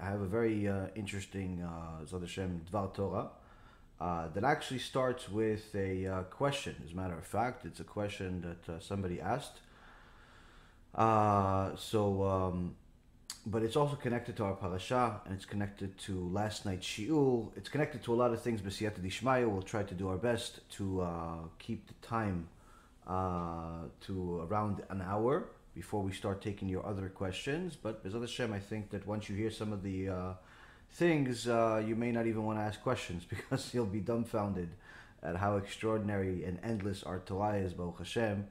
I have a very uh, interesting uh, Zod Dvar Torah uh, that actually starts with a uh, question. As a matter of fact, it's a question that uh, somebody asked. Uh, so, um, but it's also connected to our parasha, and it's connected to last night's shiur. It's connected to a lot of things. B'siyata dishmaya, we'll try to do our best to uh, keep the time uh, to around an hour before we start taking your other questions. But B'ezrat Hashem, I think that once you hear some of the uh, things, uh, you may not even want to ask questions because you'll be dumbfounded at how extraordinary and endless our Torah is, Baruch Hashem,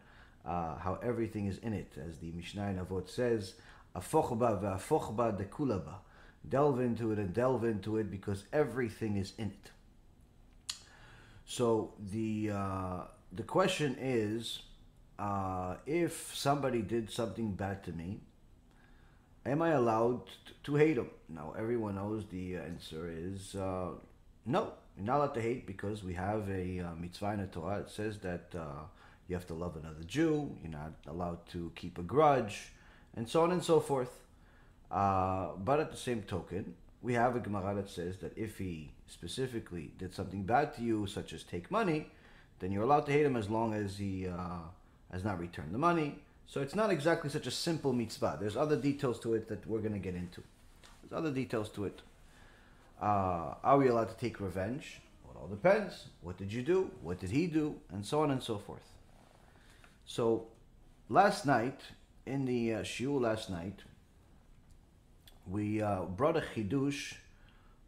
uh, how everything is in it, as the Mishnah in Avot says, Afochba ve'afochba dekulaba. Delve into it and delve into it because everything is in it. So the uh, the question is, uh, if somebody did something bad to me, am I allowed to hate him? Now, everyone knows the answer is uh, no. You're not allowed to hate because we have a uh, mitzvah in the Torah. It says that uh, you have to love another Jew. You're not allowed to keep a grudge, and so on and so forth. Uh, but at the same token, we have a Gemara that says that if he specifically did something bad to you, such as take money, then you're allowed to hate him as long as he uh, has not returned the money. So it's not exactly such a simple mitzvah. There's other details to it that we're going to get into. There's other details to it. Uh, are we allowed to take revenge? Well, it all depends. What did you do? What did he do? And so on and so forth. So last night, in the uh, last night, we uh, brought a chidush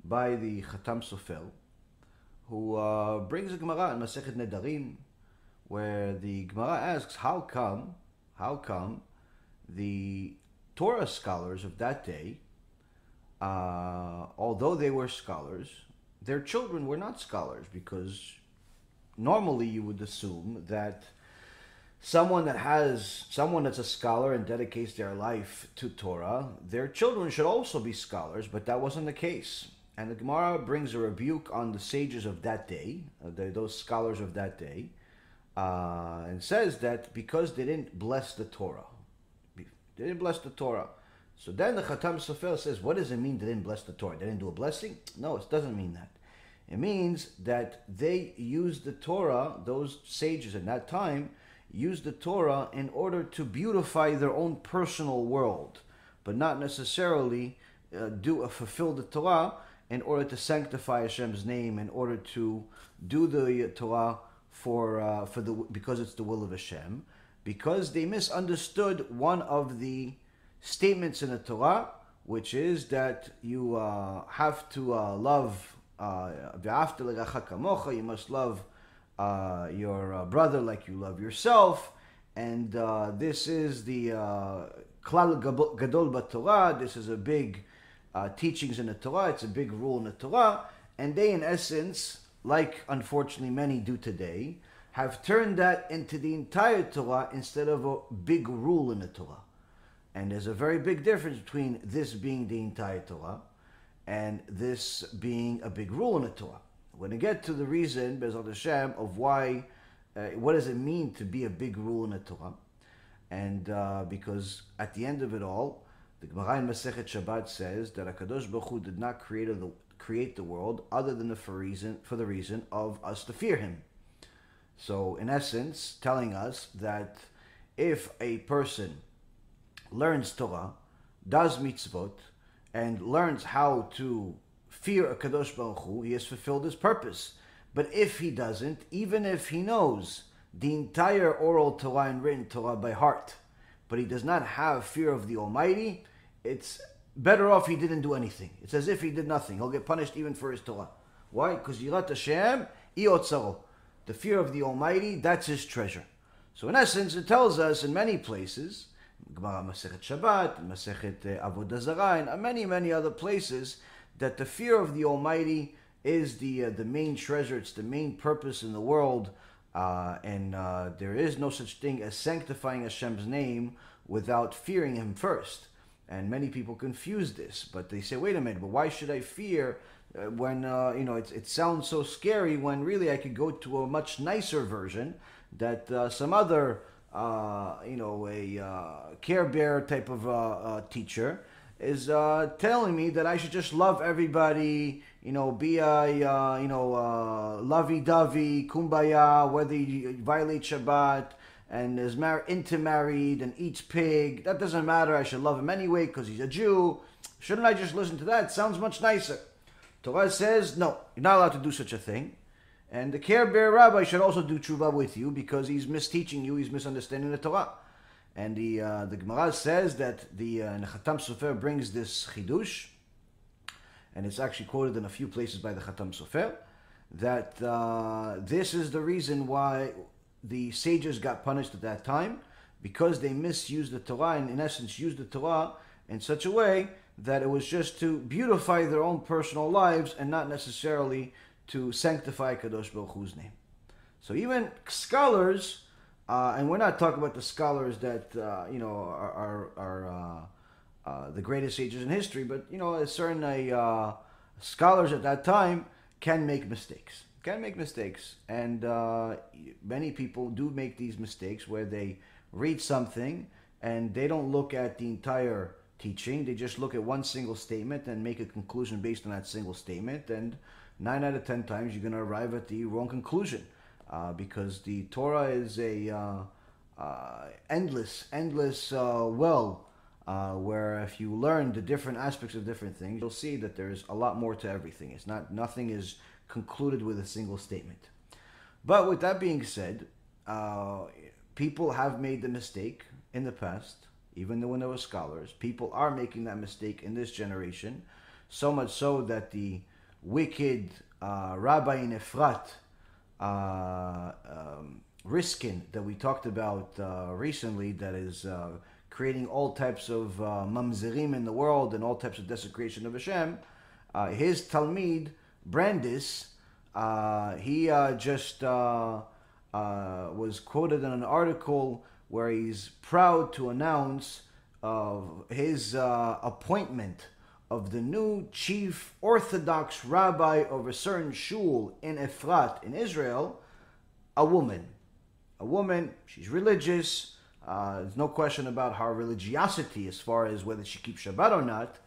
by the Chatam Sofer, who uh, brings a Gemara in Masechet Nedarim, where the Gemara asks, how come, how come the Torah scholars of that day, uh, although they were scholars, their children were not scholars because normally you would assume that someone that has someone that's a scholar and dedicates their life to Torah, their children should also be scholars, but that wasn't the case. And the Gemara brings a rebuke on the sages of that day, uh, the, those scholars of that day, uh, and says that because they didn't bless the Torah, they didn't bless the Torah. So then the Chatam Sofer says, what does it mean they didn't bless the Torah? They didn't do a blessing? No, it doesn't mean that. It means that they used the Torah, those sages in that time, used the Torah in order to beautify their own personal world, but not necessarily uh, do a fulfill the Torah in order to sanctify Hashem's name, in order to do the Torah for uh, for the because it's the will of Hashem, because they misunderstood one of the statements in the Torah, which is that you uh, have to uh, love. Uh, you must love uh, your uh, brother like you love yourself, and uh, this is the uh, klal gadol Torah. This is a big teachings in the Torah. It's a big rule in the Torah, and they, in essence, like unfortunately many do today, have turned that into the entire Torah instead of a big rule in the Torah. And there's a very big difference between this being the entire Torah and this being a big rule in the Torah. We're going to get to the reason, B'ezrat Hashem, of why, uh, what does it mean to be a big rule in the Torah. And uh, because at the end of it all, the Gemara in Masechet Shabbat says that Hakadosh Baruch Hu did not create the create the world other than the, for reason for the reason of us to fear Him. So, in essence, telling us that if a person learns Torah, does mitzvot, and learns how to fear a Kadosh Baruch Hu, he has fulfilled his purpose. But if he doesn't, even if he knows the entire oral Torah and written Torah by heart, but he does not have fear of the Almighty, it's better off he didn't do anything. It's as if he did nothing. He'll get punished even for his Torah. Why? Because Yirat Hashem, Iotzaro. The fear of the Almighty, that's his treasure. So in essence, it tells us in many places, Gemara Masechet Shabbat, Masechet Avodah Zarah, and many, many other places, that the fear of the Almighty is the uh, the main treasure. It's the main purpose in the world, uh, and uh, there is no such thing as sanctifying Hashem's name without fearing Him first. And many people confuse this, but they say, "Wait a minute, but why should I fear?" Uh, when uh, you know it, it sounds so scary, when really I could go to a much nicer version that uh, some other you know a Care Bear type of teacher is uh, telling me that I should just love everybody, you know, be a, uh, you know, uh, lovey-dovey, kumbaya, whether you violate Shabbat and is mar- intermarried and eats pig. That doesn't matter. I should love him anyway because he's a Jew. Shouldn't I just listen to that? Sounds much nicer. Torah says, no, you're not allowed to do such a thing. And the Care Bear Rabbi should also do tshuva with you because he's misteaching you, he's misunderstanding the Torah. And the uh, the Gemara says that the uh, Chatam Sofer brings this chidush, and it's actually quoted in a few places by the Chatam Sofer, that uh, this is the reason why the sages got punished at that time because they misused the Torah and in essence used the Torah in such a way that it was just to beautify their own personal lives and not necessarily to sanctify Kadosh Baruch Hu's name. So even scholars uh, and we're not talking about the scholars that uh, you know are are, are uh, uh the greatest sages in history, but you know, certain uh, scholars at that time can make mistakes. Can make mistakes, and uh, many people do make these mistakes where they read something and they don't look at the entire teaching. They just look at one single statement and make a conclusion based on that single statement. And nine out of ten times, you're going to arrive at the wrong conclusion uh, because the Torah is a uh, uh, endless, endless uh, well. Uh, where if you learn the different aspects of different things, you'll see that there's a lot more to everything. It's not nothing is concluded with a single statement. But with that being said, people have made the mistake in the past, even though when there were scholars, people are making that mistake in this generation, so much so that the wicked uh, rabbi in Efrat, uh, um, Riskin that we talked about uh, recently that is uh, creating all types of uh, mamzerim in the world and all types of desecration of Hashem, uh, his Talmid, Brandis, uh, he uh, just was quoted in an article where he's proud to announce his appointment of the new chief Orthodox rabbi of a certain shul in Efrat in Israel, a woman. A woman, she's religious. Uh, there's no question about her religiosity as far as whether she keeps Shabbat or not.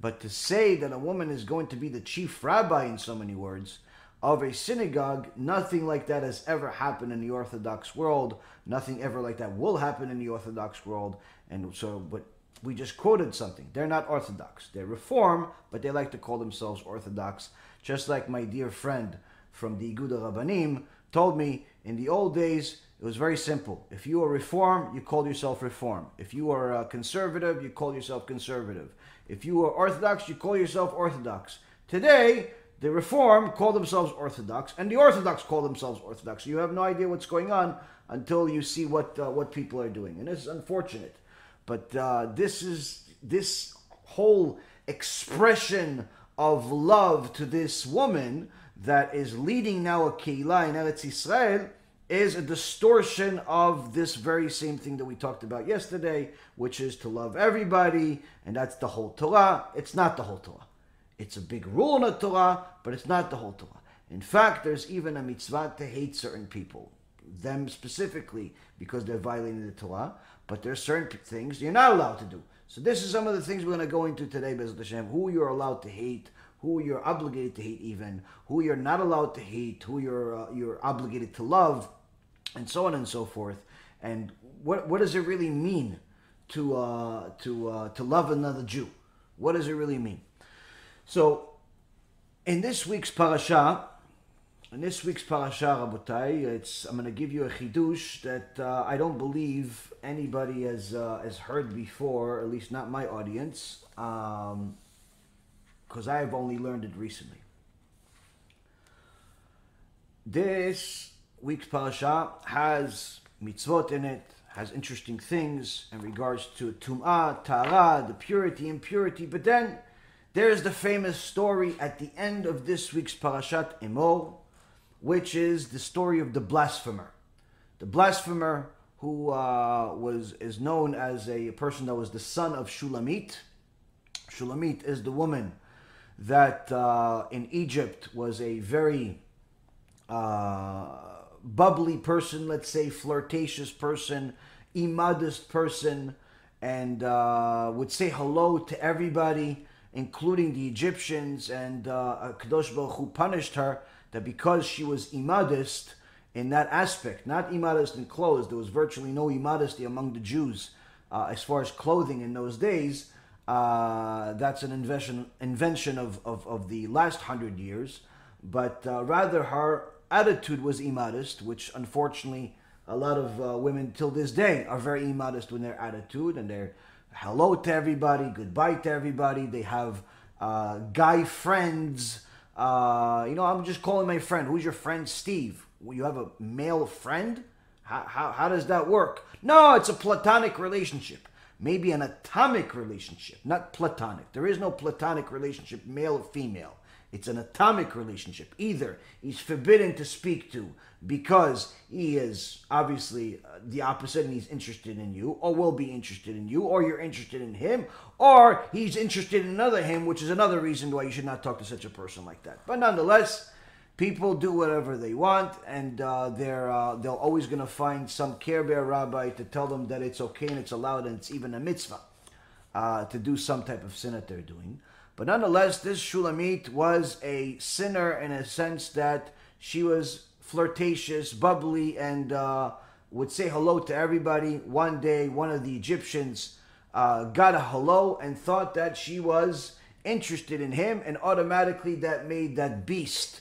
But to say that a woman is going to be the chief rabbi, in so many words, of a synagogue, nothing like that has ever happened in the Orthodox world. Nothing ever like that will happen in the Orthodox world. And so, but we just quoted something. They're not Orthodox. They're Reform, but they like to call themselves Orthodox. Just like my dear friend from the Iguda Rabbanim told me in the old days, it was very simple. If you are Reform, you call yourself Reform. If you are uh, conservative, you call yourself conservative. If you are Orthodox, you call yourself Orthodox. Today, the Reform call themselves Orthodox, and the Orthodox call themselves Orthodox. You have no idea what's going on until you see what uh, what people are doing, and it's unfortunate. But uh, this is this whole expression of love to this woman that is leading now a keilah in Eretz Israel is a distortion of this very same thing that we talked about yesterday, which is to love everybody, and that's the whole Torah. It's not the whole Torah. It's a big rule in the Torah, but it's not the whole Torah. In fact, there's even a mitzvah to hate certain people, them specifically, because they're violating the Torah. But there are certain things you're not allowed to do. So this is some of the things we're going to go into today, B'ezrat Hashem. Who you're allowed to hate, who you're obligated to hate, even who you're not allowed to hate, who you're uh, you're obligated to love, and so on and so forth. And what what does it really mean to uh, to uh, to love another Jew? What does it really mean? So, in this week's parasha, in this week's parasha, Rabotai, it's I'm going to give you a chidush that uh, I don't believe anybody has uh, has heard before, at least not my audience, because um, I have only learned it recently. This week's parasha has mitzvot in it, has interesting things in regards to tum'ah, tahara, the purity, impurity, but then there's the famous story at the end of this week's parashat Emor which is the story of the blasphemer. The blasphemer who uh, was is known as a person that was the son of Shulamit. Shulamit is the woman that uh, in Egypt was a very uh, bubbly person, let's say flirtatious person, immodest person, and uh, would say hello to everybody, including the Egyptians. And uh, Kadosh Baruch Hu punished her that because she was immodest in that aspect, not immodest in clothes, there was virtually no immodesty among the Jews uh, as far as clothing in those days. Uh, that's an invention invention of, of, of the last hundred years, but uh, rather her attitude was immodest, which unfortunately a lot of uh, women till this day are very immodest in their attitude and they're hello to everybody, goodbye to everybody. They have uh, guy friends. Uh, you know, I'm just calling my friend. Who's your friend, Steve? You have a male friend? How, how, how does that work? No, it's a platonic relationship maybe an atomic relationship, not platonic. There is no platonic relationship, male or female. It's an atomic relationship. Either he's forbidden to speak to because he is obviously uh, the opposite and he's interested in you, or will be interested in you, or you're interested in him, or he's interested in another him, which is another reason why you should not talk to such a person like that. But nonetheless, people do whatever they want, and uh, they're uh, they're always going to find some care bear rabbi to tell them that it's okay and it's allowed and it's even a mitzvah uh, to do some type of sin that they're doing. But nonetheless, this Shulamit was a sinner in a sense that she was flirtatious, bubbly, and uh, would say hello to everybody. One day, one of the Egyptians uh, got a hello and thought that she was interested in him, and automatically that made that beast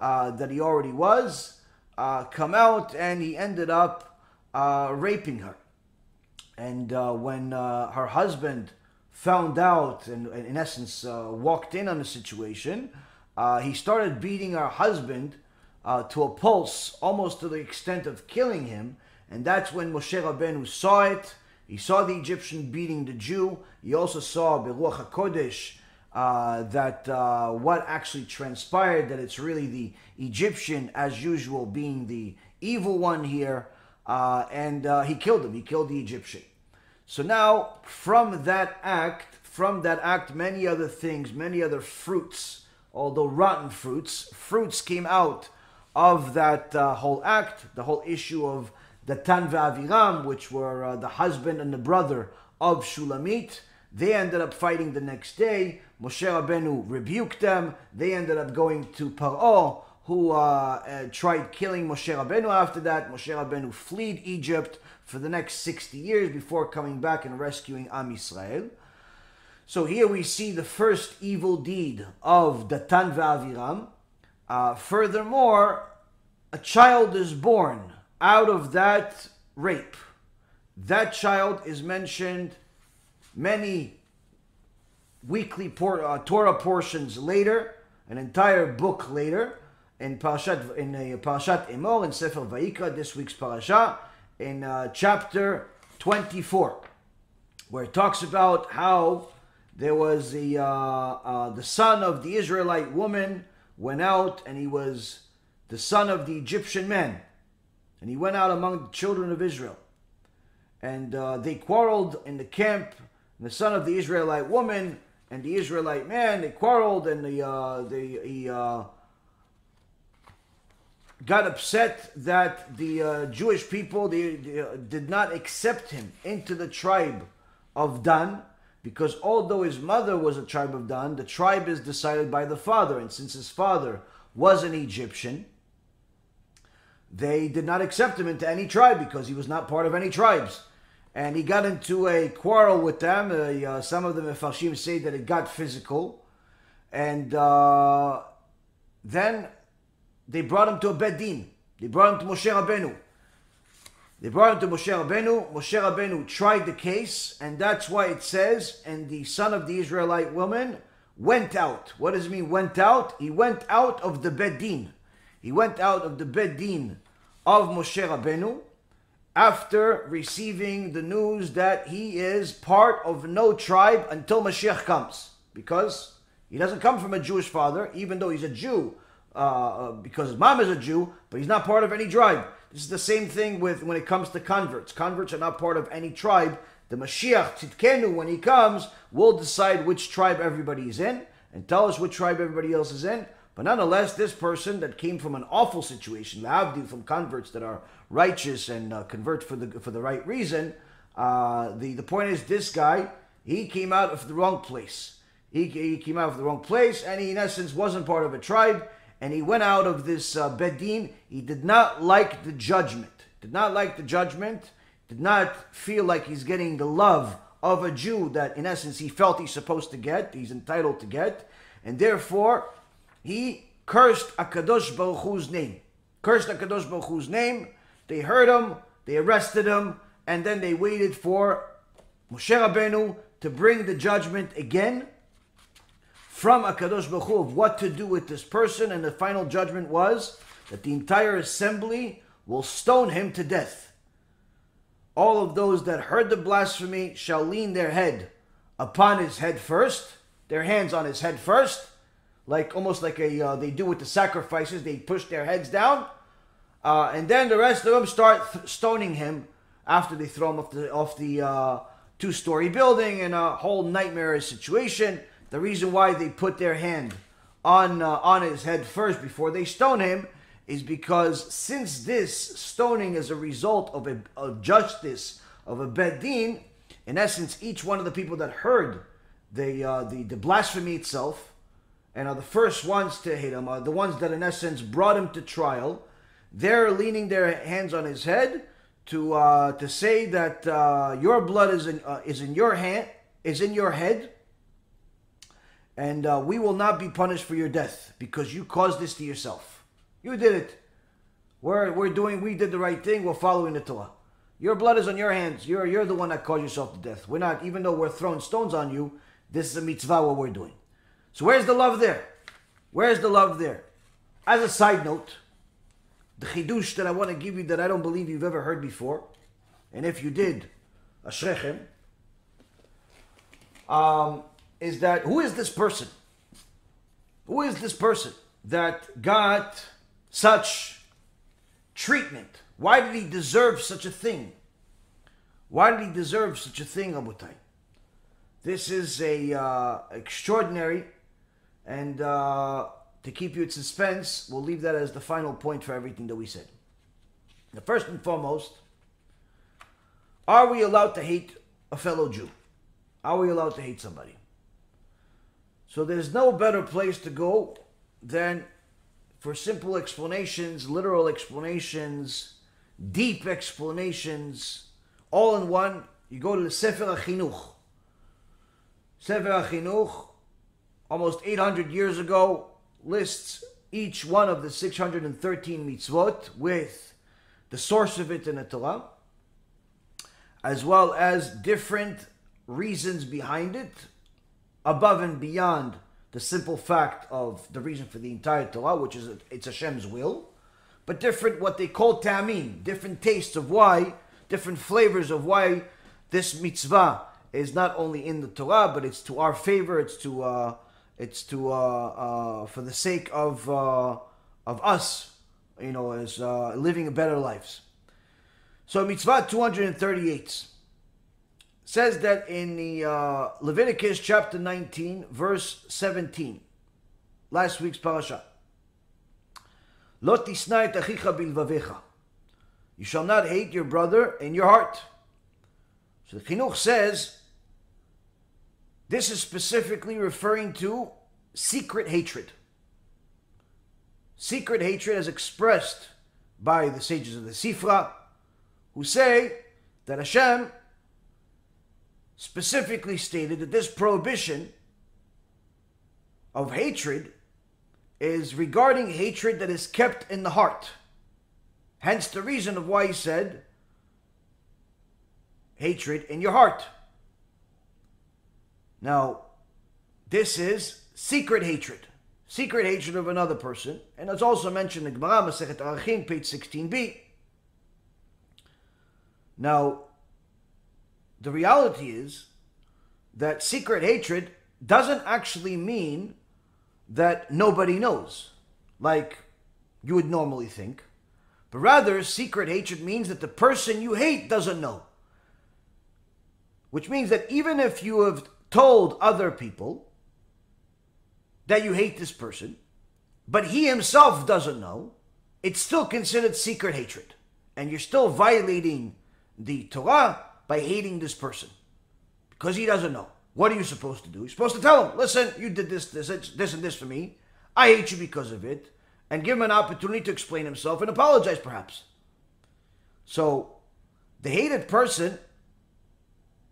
uh, that he already was uh, come out, and he ended up uh, raping her. And uh, when her husband found out, and, and in essence walked in on the situation, he started beating her husband to a pulse, almost to the extent of killing him. And that's when Moshe Rabbeinu saw it. He saw the Egyptian beating the Jew. He also saw Beruach HaKodesh uh, that uh, what actually transpired, that it's really the Egyptian, as usual, being the evil one here, uh, and uh, he killed him. He killed the Egyptian. So now, from that act, from that act, many other things, many other fruits, although rotten fruits, fruits came out of that uh, whole act, the whole issue of the Datan Aviram, which were uh, the husband and the brother of Shulamit. They ended up fighting the next day. Moshe Rabbeinu rebuked them. They ended up going to Paro, who uh, uh, tried killing Moshe Rabbeinu after that. Moshe Rabbeinu fled Egypt for the next 60 years before coming back and rescuing Am Yisrael. So here we see the first evil deed of Datan Va'aviram. Uh, furthermore, a child is born out of that rape. That child is mentioned many weekly por- uh, Torah portions later, an entire book later, in Parashat in uh, Parashat Emor in Sefer Vayikra, this week's parasha, in uh, chapter 24, where it talks about how there was the uh, uh, the son of the Israelite woman went out and he was the son of the Egyptian man, and he went out among the children of Israel, and uh, they quarreled in the camp. The son of the Israelite woman and the Israelite man, they quarreled and the, uh, the, he uh, got upset that the uh, Jewish people they, they, uh, did not accept him into the tribe of Dan because although his mother was a tribe of Dan, the tribe is decided by the father. And since his father was an Egyptian, they did not accept him into any tribe because he was not part of any tribes and he got into a quarrel with them. Uh, some of the Mefarshim say that it got physical, and uh, then they brought him to a beit din. They brought him to Moshe Rabbeinu. They brought him to Moshe Rabbeinu. Moshe Rabbeinu tried the case, and that's why it says, and the son of the Israelite woman went out. What does it mean, went out? He went out of the beit din. He went out of the beit din of Moshe Rabbeinu after receiving the news that he is part of no tribe until Mashiach comes. Because he doesn't come from a Jewish father, even though he's a Jew, uh, uh, because his mom is a Jew, but he's not part of any tribe. This is the same thing with when it comes to converts. Converts are not part of any tribe. The Mashiach Tzidkenu, when he comes, will decide which tribe everybody is in and tell us which tribe everybody else is in. But nonetheless, this person that came from an awful situation, Lavdi from converts that are righteous and uh, convert for the for the right reason, Uh, the, the point is, this guy, he came out of the wrong place. He, he came out of the wrong place, and he, in essence, wasn't part of a tribe, and he went out of this uh, Beit Din. He did not like the judgment, did not like the judgment, did not feel like he's getting the love of a Jew that, in essence, he felt he's supposed to get, he's entitled to get, and therefore he cursed Akadosh Baruch Hu's name. Cursed Akadosh Baruch Hu's name. They heard him, they arrested him, and then they waited for Moshe Rabbeinu to bring the judgment again from Akadosh Baruch Hu of what to do with this person, and the final judgment was that the entire assembly will stone him to death all of those that heard the blasphemy shall lean their head upon his head first, their hands on his head first, like almost like a uh, they do with the sacrifices. They push their heads down, uh, and then the rest of them start th- stoning him after they throw him off the off the uh, two-story building in a whole nightmarish situation. The reason why they put their hand on uh, on his head first before they stone him is because since this stoning is a result of a of justice of a beit din, in essence, each one of the people that heard the uh, the, the blasphemy itself and are the first ones to hit him, are the ones that in essence brought him to trial. They're leaning their hands on his head to uh, to say that uh, your blood is in uh, is in your hand is in your head, and uh, we will not be punished for your death because you caused this to yourself. You did it. We're, we're doing, we did the right thing. We're following the Torah. Your blood is on your hands. You're, you're the one that caused yourself to death. We're not, even though we're throwing stones on you, this is a mitzvah what we're doing. So where's the love there? Where's the love there? As a side note, the chidush that I want to give you that I don't believe you've ever heard before, and if you did, ashrechem, um, is that who is this person? Who is this person that got such treatment? Why did he deserve such a thing? Why did he deserve such a thing, Abutai? This is a uh, extraordinary, and uh, to keep you in suspense, we'll leave that as the final point for everything that we said. The first and foremost, are we allowed to hate a fellow Jew? Are we allowed to hate somebody? So there's no better place to go than for simple explanations, literal explanations, deep explanations, all in one, you go to the Sefer HaChinuch. Sefer HaChinuch, almost 800 years ago, lists each one of the 613 mitzvot with the source of it in the Torah, as well as different reasons behind it, above and beyond the simple fact of the reason for the entire Torah, which is it's Hashem's will, but different what they call ta'amim, different tastes of why, different flavors of why this mitzvah is not only in the Torah, but it's to our favor. It's to uh, it's to uh, uh, for the sake of uh, of us, you know, as uh, living better lives. So mitzvah two hundred and thirty eight says that in the uh, Leviticus chapter 19, verse 17, last week's parasha. You shall not hate your brother in your heart. So the Chinuch says this is specifically referring to secret hatred. Secret hatred as expressed by the sages of the Sifra, who say that Hashem specifically stated that this prohibition of hatred is regarding hatred that is kept in the heart. Hence the reason of why he said hatred in your heart. Now, this is secret hatred. Secret hatred of another person. And it's also mentioned in Gemara, Masechet Arachin, page 16b. Now, the reality is that secret hatred doesn't actually mean that nobody knows, like you would normally think. But rather, secret hatred means that the person you hate doesn't know. Which means that even if you have told other people that you hate this person, but he himself doesn't know, it's still considered secret hatred. And you're still violating the Torah by hating this person because he doesn't know. What are you supposed to do? You're supposed to tell him, listen, you did this, this, this, and this for me. I hate you because of it. And give him an opportunity to explain himself and apologize, perhaps. So, the hated person,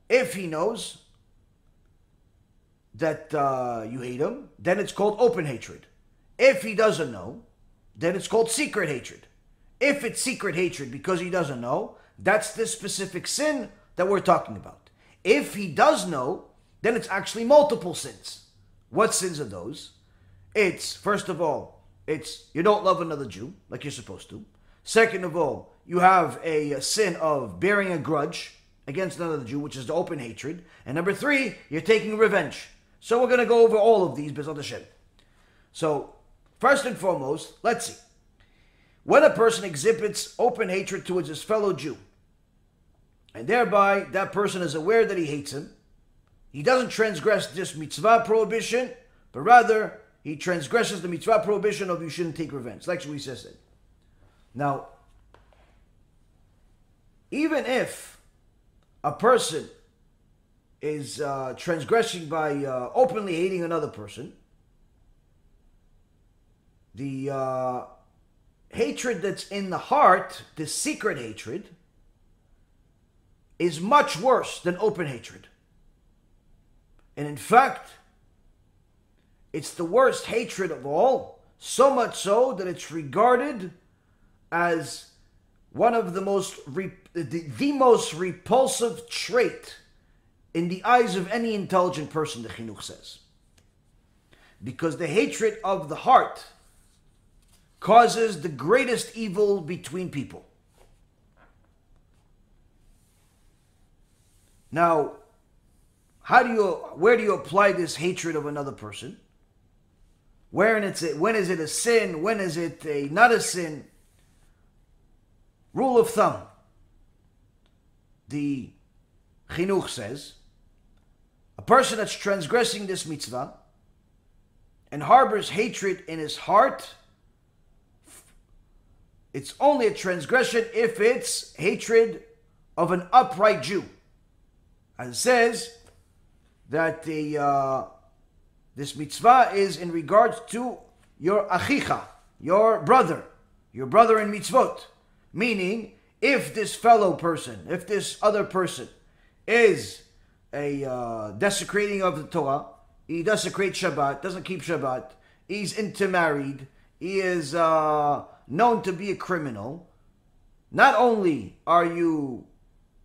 if he knows that uh, you hate him, then it's called open hatred. If he doesn't know, then it's called secret hatred. If it's secret hatred because he doesn't know, that's this specific sin that we're talking about. If he does know, then it's actually multiple sins. What sins are those? It's, first of all, it's you don't love another Jew like you're supposed to. Second of all, you have a, sin of bearing a grudge against another Jew, which is the open hatred. And number three, you're taking revenge. So we're going to go over all of these, B'ezrat Hashem. So, first and foremost, let's see. When a person exhibits open hatred towards his fellow Jew, and thereby that person is aware that he hates him, he doesn't transgress this mitzvah prohibition, but rather he transgresses the mitzvah prohibition of you shouldn't take revenge, like we said. Now, even if a person is uh, transgressing by uh, openly hating another person, the uh, hatred that's in the heart, the secret hatred, is much worse than open hatred. And in fact, it's the worst hatred of all, so much so that it's regarded as one of the most the, the most repulsive trait in the eyes of any intelligent person, the Chinuch says. Because the hatred of the heart causes the greatest evil between people. Now, how do you where do you apply this hatred of another person? Where and it's when is it a sin? When is it a not a sin? Rule of thumb. The Chinuch says a person that's transgressing this mitzvah and harbors hatred in his heart, it's only a transgression if it's hatred of an upright Jew. It says that the uh, this mitzvah is in regards to your achicha, your brother, your brother in mitzvot. Meaning, if this fellow person, if this other person is a uh, desecrating of the Torah, he desecrates Shabbat, doesn't keep Shabbat, he's intermarried, he is uh, known to be a criminal, not only are you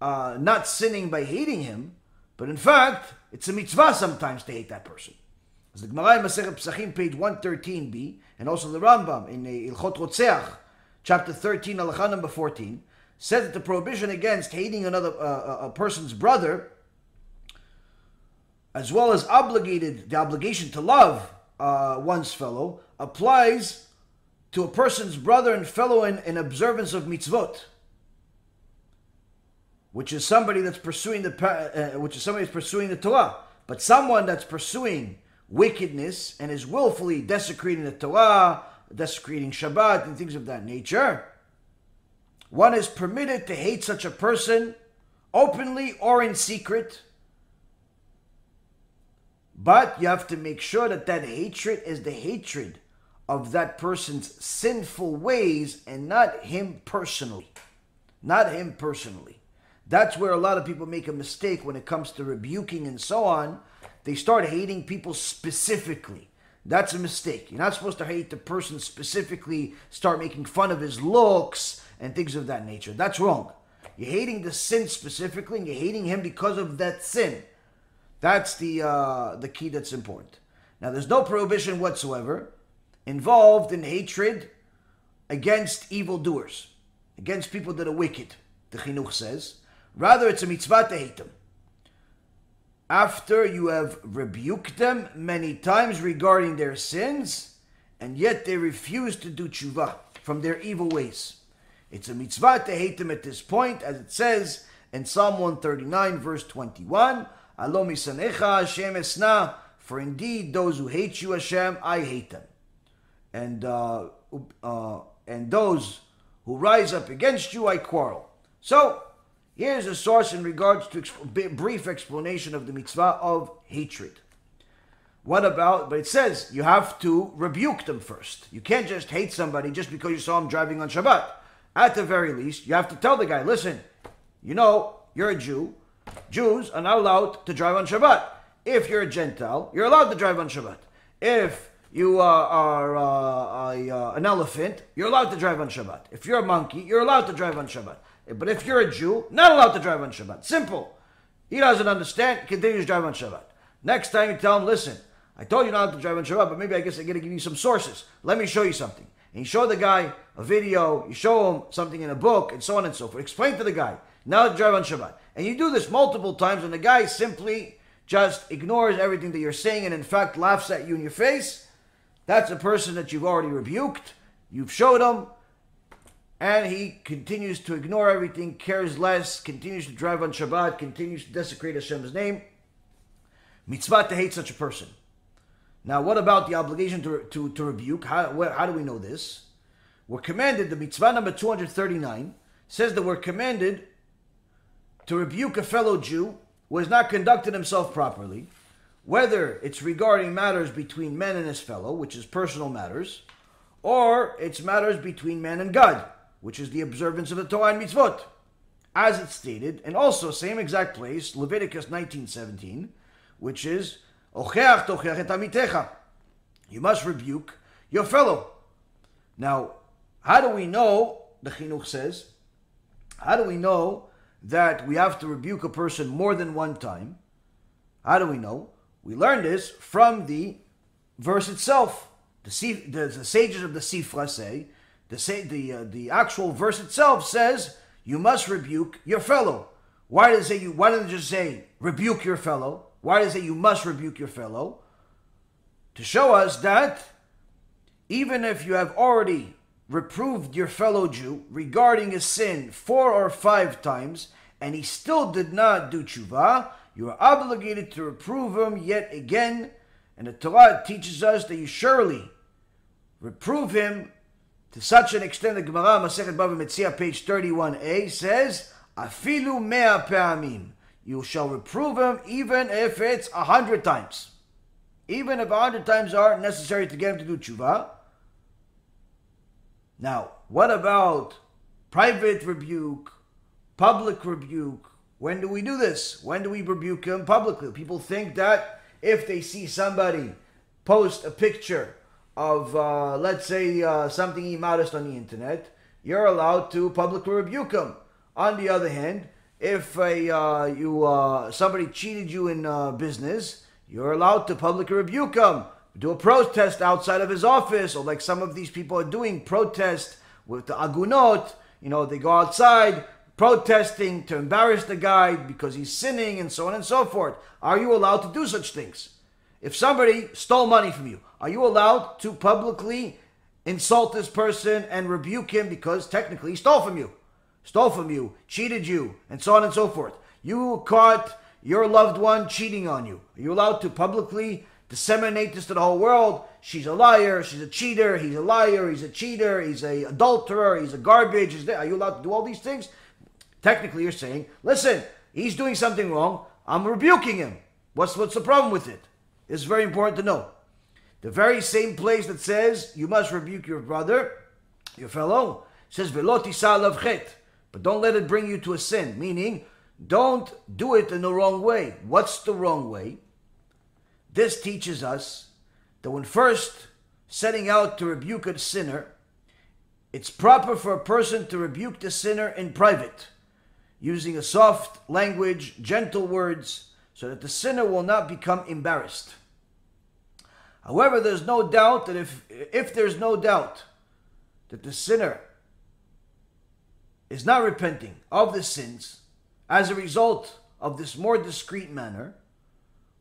uh, not sinning by hating him, but in fact, it's a mitzvah sometimes to hate that person. As the Gemara in Masechet Pesachim, page 113b, and also the Rambam in Hilchot Rotzeach, chapter 13, halacha number 14, said that the prohibition against hating another uh, a person's brother, as well as obligated the obligation to love uh, one's fellow, applies to a person's brother and fellow in, in observance of mitzvot, which is somebody that's pursuing the uh, which is somebody that's pursuing the Torah, but someone that's pursuing wickedness and is willfully desecrating the Torah desecrating Shabbat and things of that nature, one is permitted to hate such a person openly or in secret. But you have to make sure that that hatred is the hatred of that person's sinful ways and not him personally. Not him personally. That's where a lot of people make a mistake when it comes to rebuking and so on. They start hating people specifically. That's a mistake. You're not supposed to hate the person specifically, start making fun of his looks and things of that nature. That's wrong. You're hating the sin specifically, and you're hating him because of that sin. That's the uh, the key that's important. Now, there's no prohibition whatsoever involved in hatred against evildoers, against people that are wicked. The Chinuch says. Rather, it's a mitzvah to hate them after you have rebuked them many times regarding their sins, and yet they refuse to do tshuva from their evil ways. It's a mitzvah to hate them at this point, as it says in Psalm 139, verse 21, Alo misanecha Hashem esna, for indeed those who hate you, Hashem, I hate them. And, uh, uh, and those who rise up against you, I quarrel. So, Here's a source in regards to exp- brief explanation of the mitzvah of hatred. What about, but it says you have to rebuke them first. You can't just hate somebody just because you saw him driving on Shabbat. At the very least, you have to tell the guy, listen, you know, you're a Jew. Jews are not allowed to drive on Shabbat. If you're a Gentile, you're allowed to drive on Shabbat. If you uh, are uh, a, uh, an elephant, you're allowed to drive on Shabbat. If you're a monkey, you're allowed to drive on Shabbat. But if you're a Jew, not allowed to drive on Shabbat. Simple. He doesn't understand, continues to drive on Shabbat. Next time you tell him, listen, I told you not to drive on Shabbat, but maybe I guess I gotta give you some sources. Let me show you something. And you show the guy a video, you show him something in a book, and so on and so forth. Explain to the guy, now to drive on Shabbat. And you do this multiple times, and the guy simply just ignores everything that you're saying and in fact laughs at you in your face. That's a person that you've already rebuked. You've showed him and he continues to ignore everything, cares less, continues to drive on Shabbat, continues to desecrate Hashem's name. Mitzvah to hate such a person. Now, what about the obligation to, to, to rebuke? How, how do we know this? We're commanded, the mitzvah number 239 says that we're commanded to rebuke a fellow Jew who has not conducted himself properly, whether it's regarding matters between man and his fellow, which is personal matters, or it's matters between man and God which is the observance of the Torah and mitzvot, as it's stated, and also same exact place, Leviticus 19:17, which is. You must rebuke your fellow. Now, how do we know? The Chinuch says, how do we know that we have to rebuke a person more than one time? How do we know? We learn this from the verse itself. The, the, the sages of the Sifra say the say the uh, the actual verse itself says you must rebuke your fellow. Why does it say you? Why doesn't it just say rebuke your fellow? Why does it say you must rebuke your fellow? To show us that even if you have already reproved your fellow Jew regarding a sin four or five times, and he still did not do tshuva, you are obligated to reprove him yet again. And the Torah teaches us that you surely reprove him to such an extent, the Gemara Masechet Bava Metzia, page 31a, says, Afilu mea pe'amim. You shall reprove him even if it's a hundred times. Even if a hundred times are necessary to get him to do tshuva. Now, what about private rebuke, public rebuke? When do we do this? When do we rebuke him publicly? People think that if they see somebody post a picture of, uh, let's say, uh, something immodest on the internet, you're allowed to publicly rebuke him. On the other hand, if a, uh, you uh, somebody cheated you in uh, business, you're allowed to publicly rebuke him. Do a protest outside of his office, or like some of these people are doing, protest with the agunot. You know, they go outside protesting to embarrass the guy because he's sinning and so on and so forth. Are you allowed to do such things? If somebody stole money from you, are you allowed to publicly insult this person and rebuke him because technically he stole from you? Stole from you, cheated you, and so on and so forth. You caught your loved one cheating on you. Are you allowed to publicly disseminate this to the whole world? She's a liar, she's a cheater, he's a liar, he's a cheater, he's a adulterer, he's a garbage. Are you allowed to do all these things? Technically, you're saying, listen, he's doing something wrong. I'm rebuking him. What's, what's the problem with it? It's very important to know. The very same place that says you must rebuke your brother, your fellow, says veloti but don't let it bring you to a sin. Meaning, don't do it in the wrong way. What's the wrong way? This teaches us that when first setting out to rebuke a sinner, it's proper for a person to rebuke the sinner in private, using a soft language, gentle words, so that the sinner will not become embarrassed. However, there's no doubt that if, if there's no doubt that the sinner is not repenting of the sins as a result of this more discreet manner,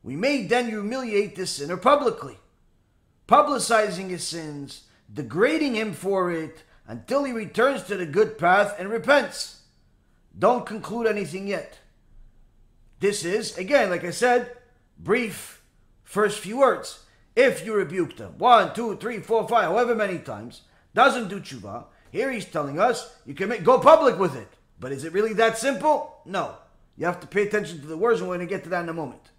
we may then humiliate the sinner publicly, publicizing his sins, degrading him for it until he returns to the good path and repents. Don't conclude anything yet. This is, again, like I said, brief first few words. If you rebuke them one, two, three, four, five, however many times, doesn't do tshuva, here he's telling us you can make, go public with it. But is it really that simple? No. You have to pay attention to the words, and we're going to get to that in a moment.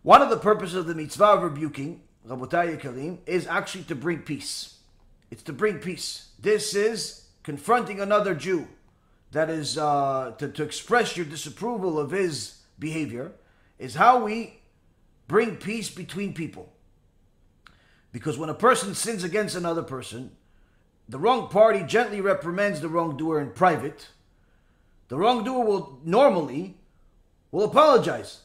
One of the purposes of the mitzvah of rebuking, Rabotai Karim, is actually to bring peace. It's to bring peace. This is confronting another Jew that is uh, to, to express your disapproval of his behavior, is how we bring peace between people. Because when a person sins against another person, the wrong party gently reprimands the wrongdoer in private. The wrongdoer will normally will apologize.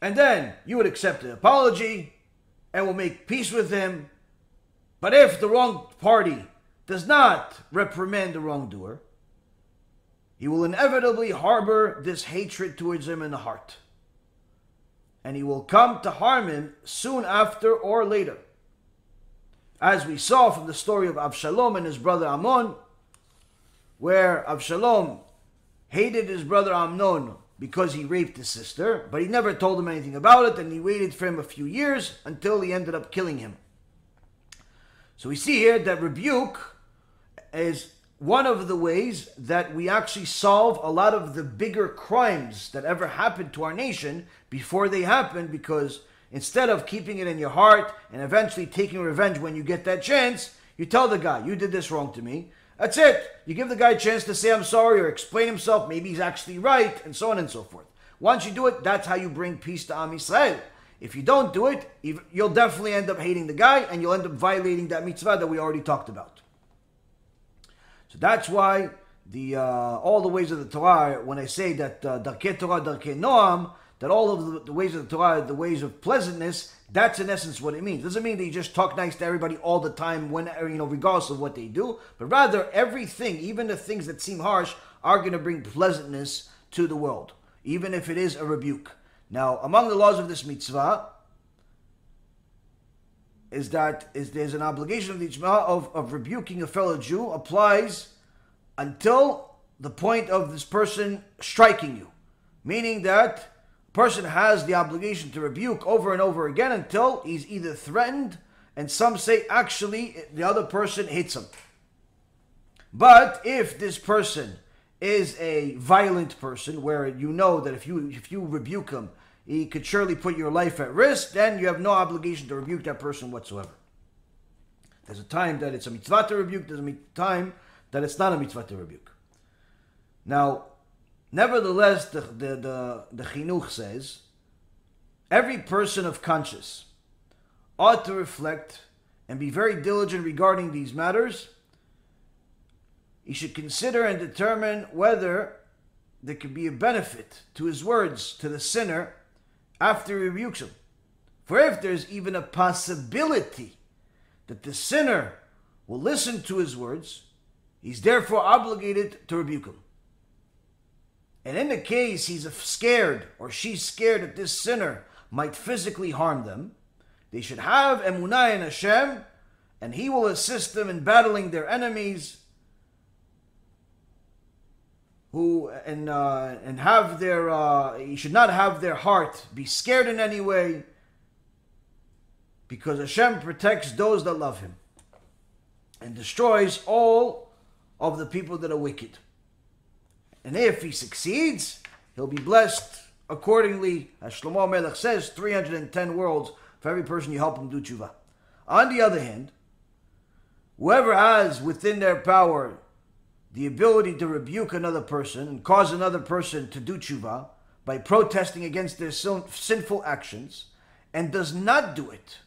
And then you would accept the apology and will make peace with him. But if the wrong party does not reprimand the wrongdoer, he will inevitably harbor this hatred towards him in the heart. And he will come to harm him soon after or later. As we saw from the story of Avshalom and his brother Amnon, where Avshalom hated his brother Amnon because he raped his sister, but he never told him anything about it, and he waited for him a few years until he ended up killing him. So we see here that rebuke is one of the ways that we actually solve a lot of the bigger crimes that ever happened to our nation before they happen because instead of keeping it in your heart and eventually taking revenge when you get that chance, you tell the guy, you did this wrong to me. That's it. You give the guy a chance to say I'm sorry or explain himself. Maybe he's actually right, and so on and so forth. Once you do it, that's how you bring peace to Am Yisrael. If you don't do it, you'll definitely end up hating the guy, and you'll end up violating that mitzvah that we already talked about. So that's why the uh, all the ways of the Torah, when I say that uh, Torah, Darkei Noam, that all of the, the, ways of the Torah, the ways of pleasantness, that's in essence what it means. It doesn't mean that you just talk nice to everybody all the time, when you know, regardless of what they do, but rather everything, even the things that seem harsh, are going to bring pleasantness to the world, even if it is a rebuke. Now, among the laws of this mitzvah, is that is there's an obligation of the Ijma of, of rebuking a fellow Jew applies until the point of this person striking you. Meaning that a person has the obligation to rebuke over and over again until he's either threatened and some say actually the other person hits him. But if this person is a violent person where you know that if you if you rebuke him he could surely put your life at risk, then you have no obligation to rebuke that person whatsoever. There's a time that it's a mitzvah to rebuke, there's a time that it's not a mitzvah to rebuke. Now, nevertheless, the, the, the, the chinuch says, every person of conscience ought to reflect and be very diligent regarding these matters. He should consider and determine whether there could be a benefit to his words to the sinner after rebukes him. For if there's even a possibility that the sinner will listen to his words, he's therefore obligated to rebuke him. And in the case he's scared or she's scared that this sinner might physically harm them, they should have emunah in Hashem, and He will assist them in battling their enemies who and uh, and have their uh, should not have their heart be scared in any way because Hashem protects those that love Him and destroys all of the people that are wicked. And if he succeeds, he'll be blessed accordingly, as Shlomo Melech says, 310 worlds for every person you help him do tshuva. On the other hand, whoever has within their power the ability to rebuke another person and cause another person to do tshuva by protesting against their sinful actions and does not do it.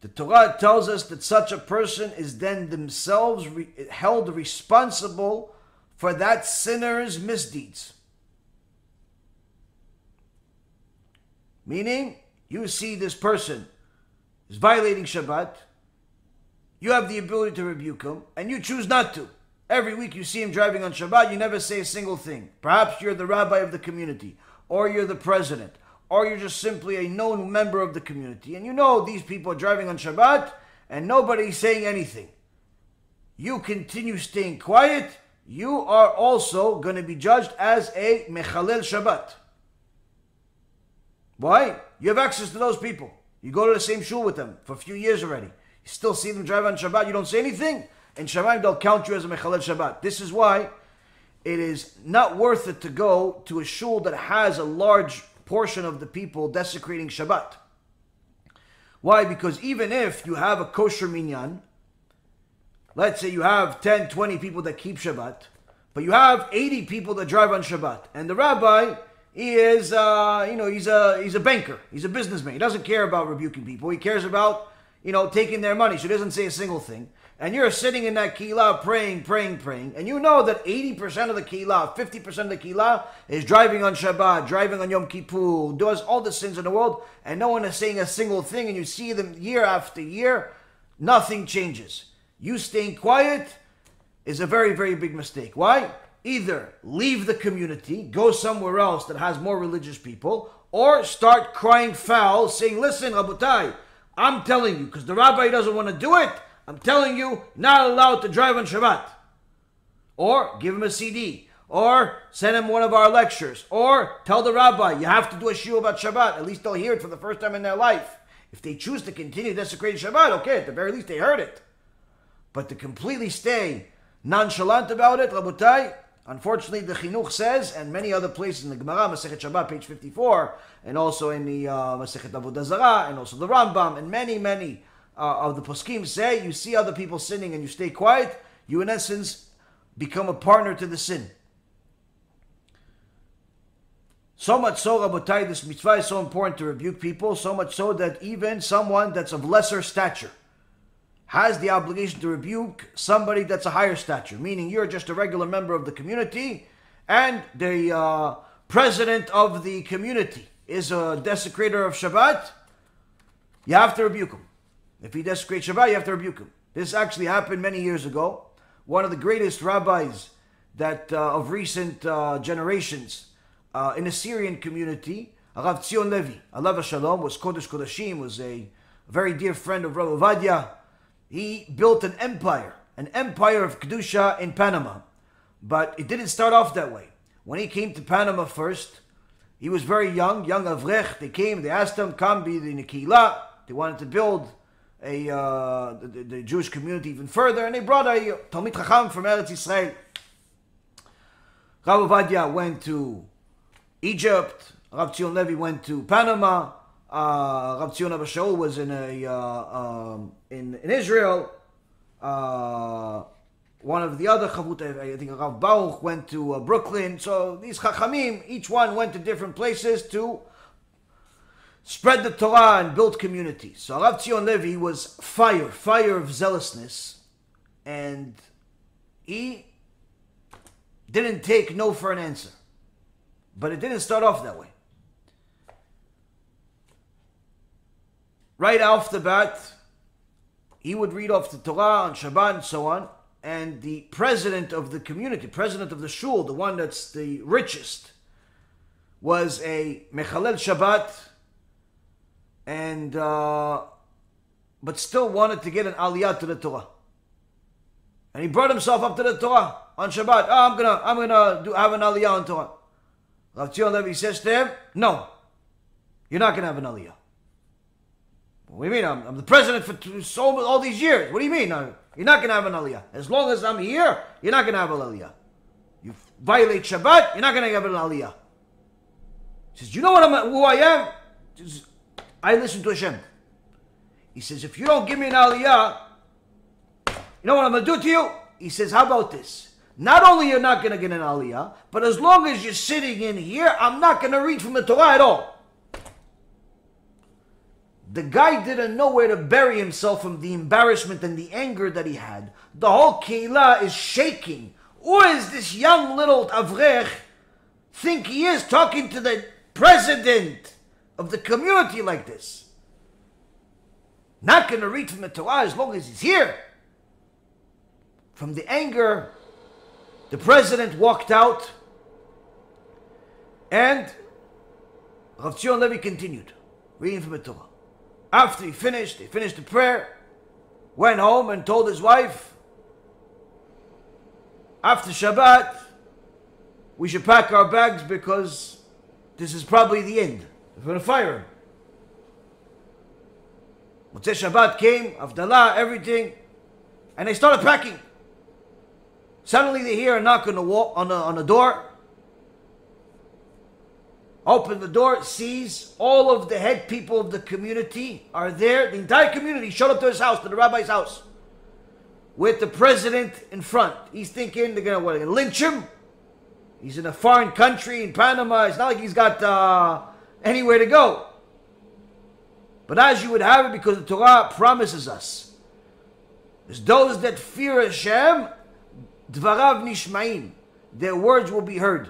The Torah tells us that such a person is then themselves re- held responsible for that sinner's misdeeds. Meaning, you see this person is violating Shabbat, you have the ability to rebuke him, and you choose not to. Every week you see him driving on Shabbat, you never say a single thing. Perhaps you're the rabbi of the community, or you're the president, or you're just simply a known member of the community, and you know these people are driving on Shabbat, and nobody's saying anything. You continue staying quiet, you are also going to be judged as a Mechalel Shabbat. Why? You have access to those people. You go to the same shul with them for a few years already. You still see them drive on Shabbat, you don't say anything? and Shamayim they'll count you as a Mechalel Shabbat. This is why it is not worth it to go to a shul that has a large portion of the people desecrating Shabbat. Why? Because even if you have a kosher minyan, let's say you have 10, 20 people that keep Shabbat, but you have 80 people that drive on Shabbat, and the rabbi he is, uh, you know, he's a he's a banker, he's a businessman. He doesn't care about rebuking people. He cares about, you know, taking their money. So he doesn't say a single thing and you're sitting in that keilah praying, praying, praying, and you know that 80% of the keilah, 50% of the keilah is driving on Shabbat, driving on Yom Kippur, does all the sins in the world, and no one is saying a single thing, and you see them year after year, nothing changes. You staying quiet is a very, very big mistake. Why? Either leave the community, go somewhere else that has more religious people, or start crying foul, saying, Listen, Rabotai, I'm telling you, because the rabbi doesn't want to do it. I'm telling you, not allowed to drive on Shabbat. Or give him a CD. Or send him one of our lectures. Or tell the rabbi, you have to do a shiur about Shabbat. At least they'll hear it for the first time in their life. If they choose to continue desecrating Shabbat, okay, at the very least they heard it. But to completely stay nonchalant about it, Rabotai, unfortunately the Chinuch says, and many other places in the Gemara, Masechet Shabbat, page 54, and also in the uh, Masechet Avodah Zarah, and also the Rambam, and many, many uh, of the poskim say, you see other people sinning and you stay quiet, you in essence become a partner to the sin. So much so, Rabotai, this mitzvah is so important to rebuke people, so much so that even someone that's of lesser stature has the obligation to rebuke somebody that's a higher stature, meaning you're just a regular member of the community and the uh, president of the community is a desecrator of Shabbat, you have to rebuke him. If he desecrates Shabbat, you have to rebuke him. This actually happened many years ago. One of the greatest rabbis that uh, of recent uh, generations uh, in the Syrian community, Rav Tzion Levi, Allah Shalom, was Kodesh Kodashim, was a very dear friend of Rav Ovadia. He built an empire, an empire of Kedusha in Panama. But it didn't start off that way. When he came to Panama first, he was very young, young Avrech. They came, they asked him, come be the Nikila. They wanted to build a uh, the, the, Jewish community even further, and they brought a Talmid Chacham from Eretz Yisrael. Rav Ovadia went to Egypt. Rav Tzion Levi went to Panama. Uh, Rav Tzion Abba Shaul was in a uh, um, in in Israel. Uh, one of the other Chavut, I think Rav Baruch went to uh, Brooklyn. So these Chachamim, each one went to different places to spread the Torah and build communities. So Rav Tzion Levi was fire, fire of zealousness, and he didn't take no for an answer. But it didn't start off that way. Right off the bat, he would read off the Torah on Shabbat and so on, and the president of the community, president of the shul, the one that's the richest, was a Mechalel Shabbat and uh, but still wanted to get an aliyah to the Torah. And he brought himself up to the Torah on Shabbat. Oh, I'm gonna, I'm gonna do, have an aliyah on Torah. Rav Tzion Levi says to him, "No, you're not gonna have an aliyah." What do you mean? I'm, I'm the president for so all these years. What do you mean? No, you're not gonna have an aliyah. As long as I'm here, you're not gonna have an aliyah. You violate Shabbat, you're not gonna have an aliyah. He says, "You know what I'm, who I am? Just, I listen to Hashem. He says, if you don't give me an aliyah, you know what I'm going to do to you? He says, how about this? Not only you're not going to get an aliyah, but as long as you're sitting in here, I'm not going to read from the Torah at all. The guy didn't know where to bury himself from the embarrassment and the anger that he had. The whole keilah is shaking. Who is this young little avrech think he is talking to the president? of the community like this. Not going to read from the Torah as long as he's here. From the anger, the president walked out, and Rav Tzion Levi continued reading from the Torah. After he finished, he finished the prayer, went home and told his wife, after Shabbat, we should pack our bags because this is probably the end. They're going to fire him. Motzei Shabbat came, Havdalah, everything. And they started packing. Suddenly they hear a knock on the wall on the on the door. Open the door, sees all of the head people of the community are there. The entire community showed up to his house, to the rabbi's house, with the president in front. He's thinking they're gonna what? They're gonna lynch him. He's in a foreign country in Panama. It's not like he's got uh, anywhere to go. But as you would have it, because the Torah promises us, is those that fear Hashem, dvarav nishmaim, their words will be heard.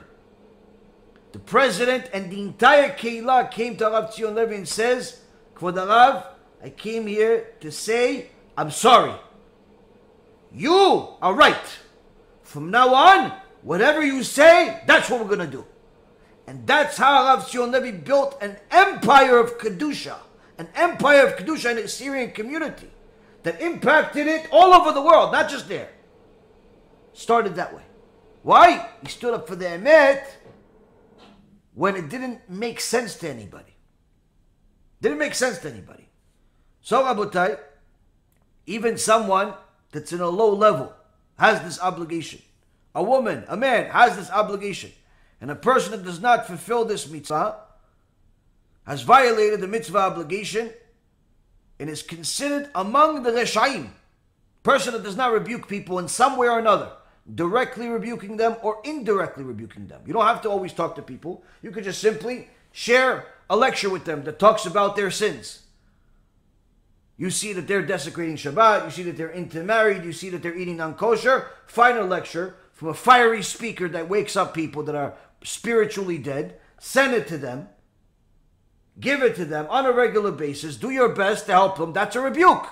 The president and the entire Keilah came to Rav Tzion Levi and says, Kvod Rav, I came here to say, I'm sorry. You are right. From now on, whatever you say, that's what we're going to do. And that's how Rav Tzion Levi built an empire of Kedusha, an empire of Kedusha in the Syrian community that impacted it all over the world, not just there. Started that way. Why? He stood up for the Emet when it didn't make sense to anybody. Didn't make sense to anybody. So, Rabotai, even someone that's in a low level has this obligation. A woman, a man has this obligation. And a person that does not fulfill this mitzvah has violated the mitzvah obligation and is considered among the reshaim. Person that does not rebuke people in some way or another directly rebuking them or indirectly rebuking them. You don't have to always talk to people. You could just simply share a lecture with them that talks about their sins. You see that they're desecrating Shabbat, you see that they're intermarried, you see that they're eating non kosher. Final lecture from a fiery speaker that wakes up people that are spiritually dead. Send it to them. Give it to them on a regular basis. Do your best to help them. That's a rebuke.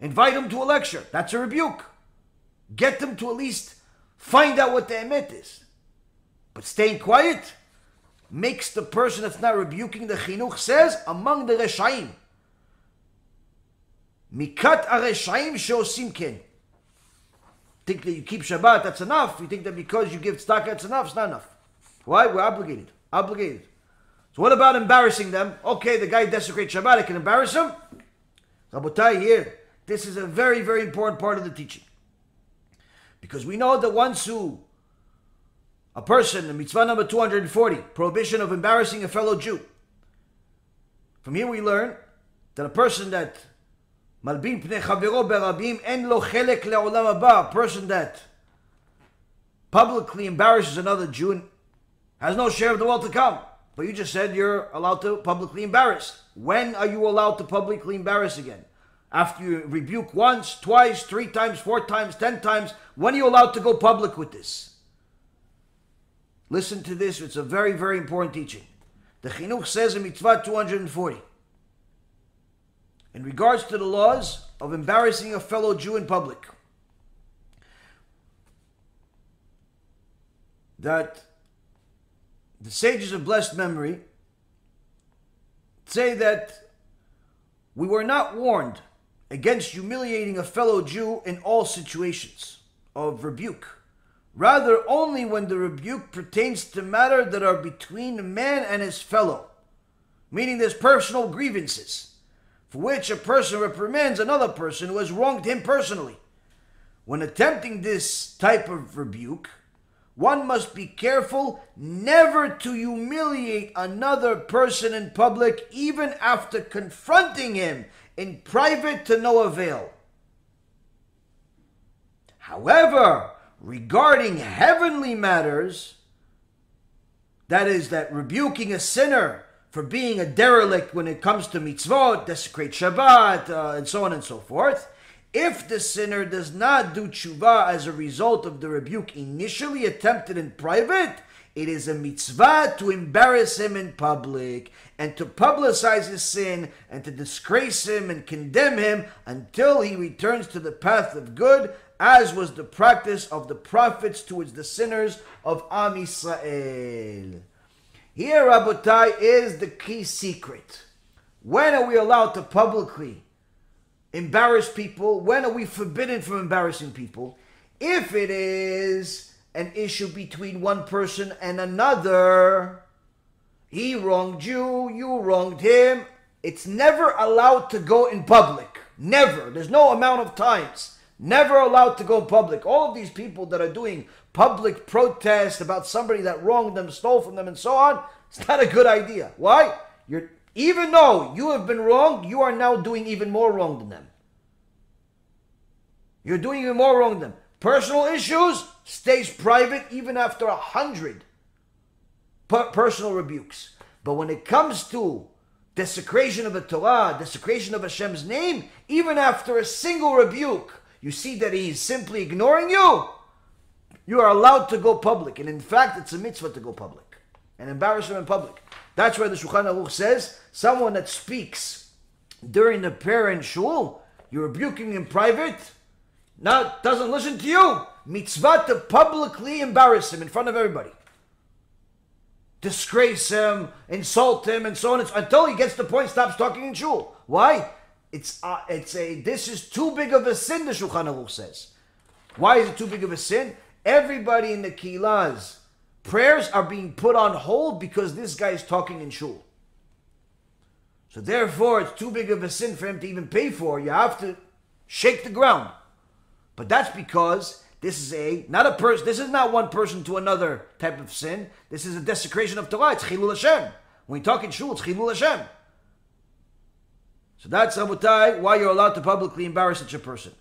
Invite them to a lecture. That's a rebuke. Get them to at least find out what the emet is. But staying quiet makes the person that's not rebuking the chinuch says among the reshaim. Mikat areshaim shosim ken. Think that you keep Shabbat, that's enough. You think that because you give tzedakah, that's enough. It's not enough. Why? We're obligated. Obligated. So what about embarrassing them? Okay, the guy desecrates Shabbat, I can embarrass him. Rabotai here, this is a very, very important part of the teaching. Because we know that once who a person, the mitzvah number 240, prohibition of embarrassing a fellow Jew. From here we learn that a person that malbin pnei chavero berabim en lo chelek le'olam haba, a person that publicly embarrasses another Jew has no share of the world to come. But you just said you're allowed to publicly embarrass. When are you allowed to publicly embarrass again? After you rebuke once, twice, three times, four times, ten times, when are you allowed to go public with this? Listen to this, it's a very, very important teaching. The Chinuch says in Mitzvah 240, in regards to the laws of embarrassing a fellow Jew in public, that the sages of blessed memory say that we were not warned against humiliating a fellow Jew in all situations of rebuke. Rather, only when the rebuke pertains to matter that are between a man and his fellow, meaning there's personal grievances, for which a person reprimands another person who has wronged him personally. When attempting this type of rebuke, one must be careful never to humiliate another person in public, even after confronting him in private to no avail. However, regarding heavenly matters, that is, that rebuking a sinner for being a derelict when it comes to mitzvot, desecrate Shabbat, uh, and so on and so forth, if the sinner does not do tshuva as a result of the rebuke initially attempted in private, it is a mitzvah to embarrass him in public and to publicize his sin and to disgrace him and condemn him until he returns to the path of good, as was the practice of the prophets towards the sinners of Am Yisrael. Here, Rabotai, is the key secret. When are we allowed to publicly embarrass people? When are we forbidden from embarrassing people? If it is an issue between one person and another. He wronged you, you wronged him. It's never allowed to go in public. Never. There's no amount of times never allowed to go public. All of these people that are doing public protest about somebody that wronged them, stole from them, and so on, it's not a good idea. Why? You're even though you have been wrong, you are now doing even more wrong than them. You're doing even more wrong than them. Personal issues stays private even after a hundred personal rebukes. But when it comes to desecration of the Torah, desecration of Hashem's name, even after a single rebuke, you see that he's simply ignoring you, you are allowed to go public. And in fact, it's a mitzvah to go public and embarrass him in public. That's why the Shulchan Aruch says someone that speaks during the in shul, you're rebuking in private, now doesn't listen to you. Mitzvah to publicly embarrass him in front of everybody disgrace him, insult him, and so on, until he gets the point, stops talking in shul. Why? It's uh, it's a this is too big of a sin. The Shulchan Aruch says. Why is it too big of a sin? Everybody in the kilas prayers are being put on hold because this guy is talking in shul. So therefore, it's too big of a sin for him to even pay for. You have to shake the ground. But that's because this is a not a person. This is not one person to another type of sin. This is a desecration of Torah. It's chilul Hashem. When you talk in shul, it's chilul Hashem. So that's Rabotai, why you're allowed to publicly embarrass such a person.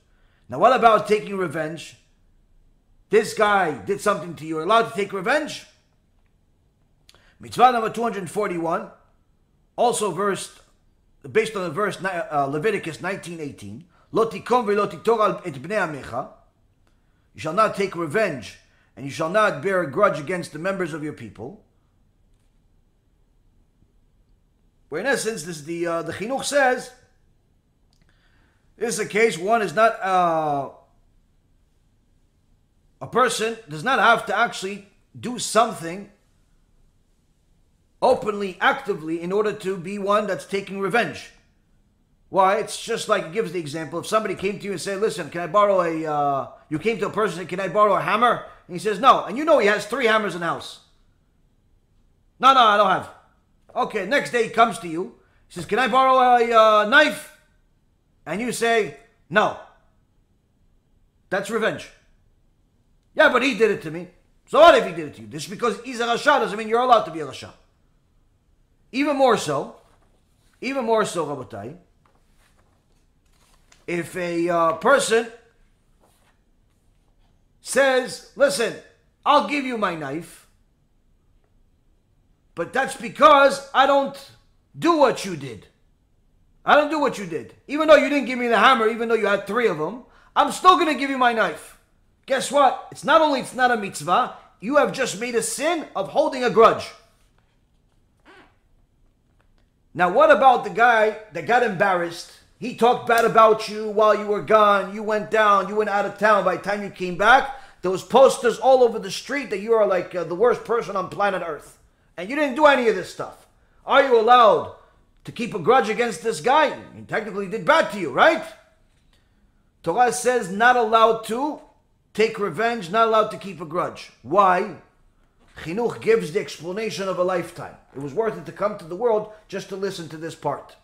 Now, what about taking revenge? This guy did something to you. You're allowed to take revenge. Mitzvah number 241, also versed, based on the verse uh, Leviticus 19:18. Lo tikom v'lo et bnei amecha. You shall not take revenge, and you shall not bear a grudge against the members of your people. Where in essence, this the uh, the chinuch says, this is a case one is not uh, a person does not have to actually do something openly, actively, in order to be one that's taking revenge. Why? It's just like it gives the example. If somebody came to you and said, "Listen, can I borrow a?" Uh, you came to a person and "Can I borrow a hammer?" And he says, "No," and you know he has three hammers in the house. No, no, I don't have. Okay, next day he comes to you. He says, "Can I borrow a uh, knife?" And you say, "No." That's revenge. Yeah, but he did it to me. So what if he did it to you? Just because he's a rasha doesn't mean you're allowed to be a rasha. Even more so, even more so, Rabotai if a uh, person says, listen, I'll give you my knife, but that's because I don't do what you did. I don't do what you did. Even though you didn't give me the hammer, even though you had three of them, I'm still going to give you my knife. Guess what? It's not only it's not a mitzvah, you have just made a sin of holding a grudge. Now, what about the guy that got embarrassed he talked bad about you while you were gone. You went down. You went out of town. By the time you came back, there was posters all over the street that you are like uh, the worst person on planet Earth. And you didn't do any of this stuff. Are you allowed to keep a grudge against this guy? He technically did bad to you, right? Torah says not allowed to take revenge, not allowed to keep a grudge. Why? Chinuch gives the explanation of a lifetime. It was worth it to come to the world just to listen to this part.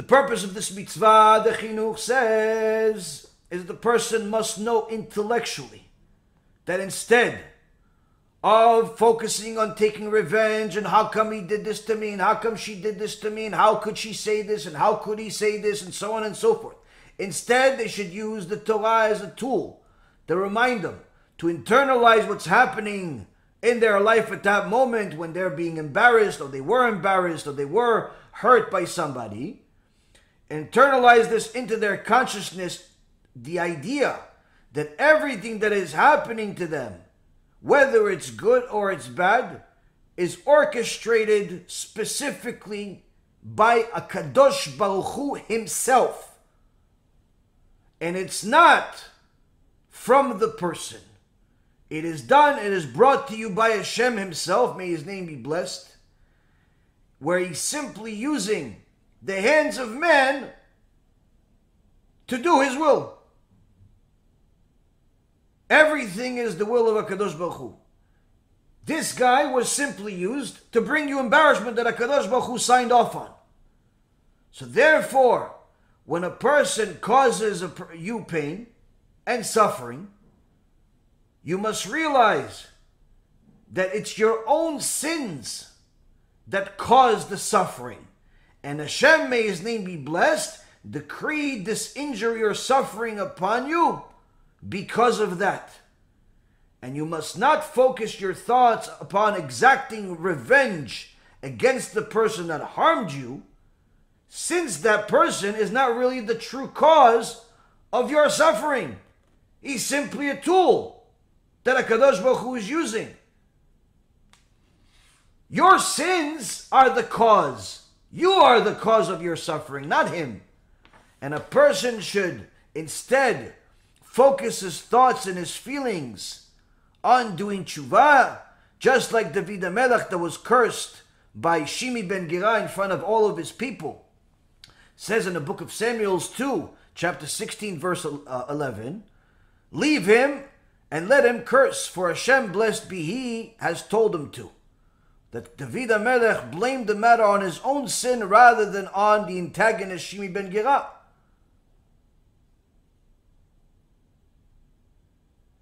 The purpose of this mitzvah, the chinuch says, is the person must know intellectually that instead of focusing on taking revenge and how come he did this to me and how come she did this to me and how could she say this and how could he say this and so on and so forth. Instead, they should use the Torah as a tool to remind them to internalize what's happening in their life at that moment when they're being embarrassed or they were embarrassed or they were hurt by somebody internalize this into their consciousness the idea that everything that is happening to them, whether it's good or it's bad, is orchestrated specifically by a Kadosh Baruch Hu himself. And it's not from the person. It is done, it is brought to you by Hashem himself, may his name be blessed, where he's simply using the hands of man to do his will. Everything is the will of HaKadosh Baruch Hu. This guy was simply used to bring you embarrassment that HaKadosh Baruch Hu signed off on. So therefore, when a person causes a, you pain and suffering, you must realize that it's your own sins that cause the suffering. And Hashem, may his name be blessed, decreed this injury or suffering upon you because of that. And you must not focus your thoughts upon exacting revenge against the person that harmed you, since that person is not really the true cause of your suffering. He's simply a tool that HaKadosh Baruch Hu is using. Your sins are the cause. You are the cause of your suffering, not him. And a person should instead focus his thoughts and his feelings on doing tshuva, just like David HaMelech that was cursed by Shimi ben Gera in front of all of his people. It says in the book of Samuel's 2, chapter 16, verse uh, 11, Leave him and let him curse, for Hashem, blessed be he, has told him to. That David HaMelech blamed the matter on his own sin rather than on the antagonist Shimi ben Gera.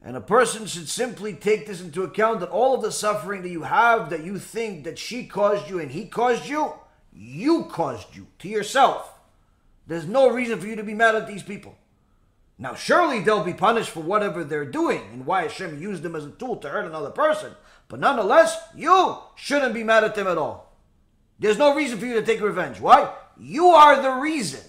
And a person should simply take this into account that all of the suffering that you have, that you think that she caused you and he caused you, you caused you to yourself. There's no reason for you to be mad at these people. Now, surely they'll be punished for whatever they're doing and why Hashem used them as a tool to hurt another person. But nonetheless, you shouldn't be mad at them at all. There's no reason for you to take revenge. Why? You are the reason.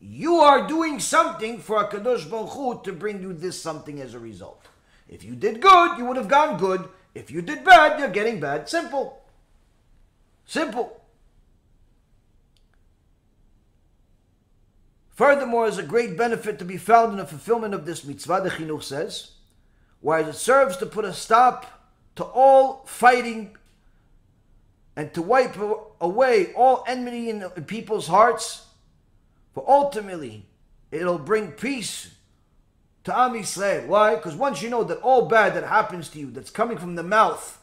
You are doing something for HaKadosh Baruch Hu to bring you this something as a result. If you did good, you would have gone good. If you did bad, you're getting bad. Simple. Simple. Furthermore, there's a great benefit to be found in the fulfillment of this mitzvah, the Chinuch says, whereas it serves to put a stop to all fighting and to wipe away all enmity in people's hearts, for ultimately it'll bring peace to Am Yisrael. Why? Because once you know that all bad that happens to you, that's coming from the mouth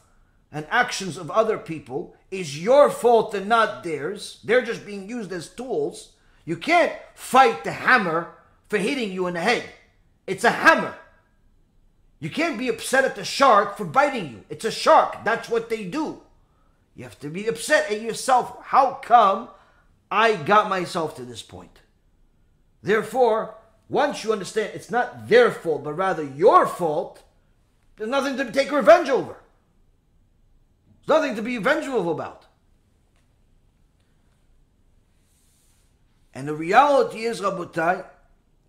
and actions of other people, is your fault and not theirs, they're just being used as tools you can't fight the hammer for hitting you in the head. It's a hammer. You can't be upset at the shark for biting you. It's a shark. That's what they do. You have to be upset at yourself. How come I got myself to this point? Therefore, once you understand it's not their fault, but rather your fault, there's nothing to take revenge over. There's nothing to be vengeful about. And the reality is, Rabotai,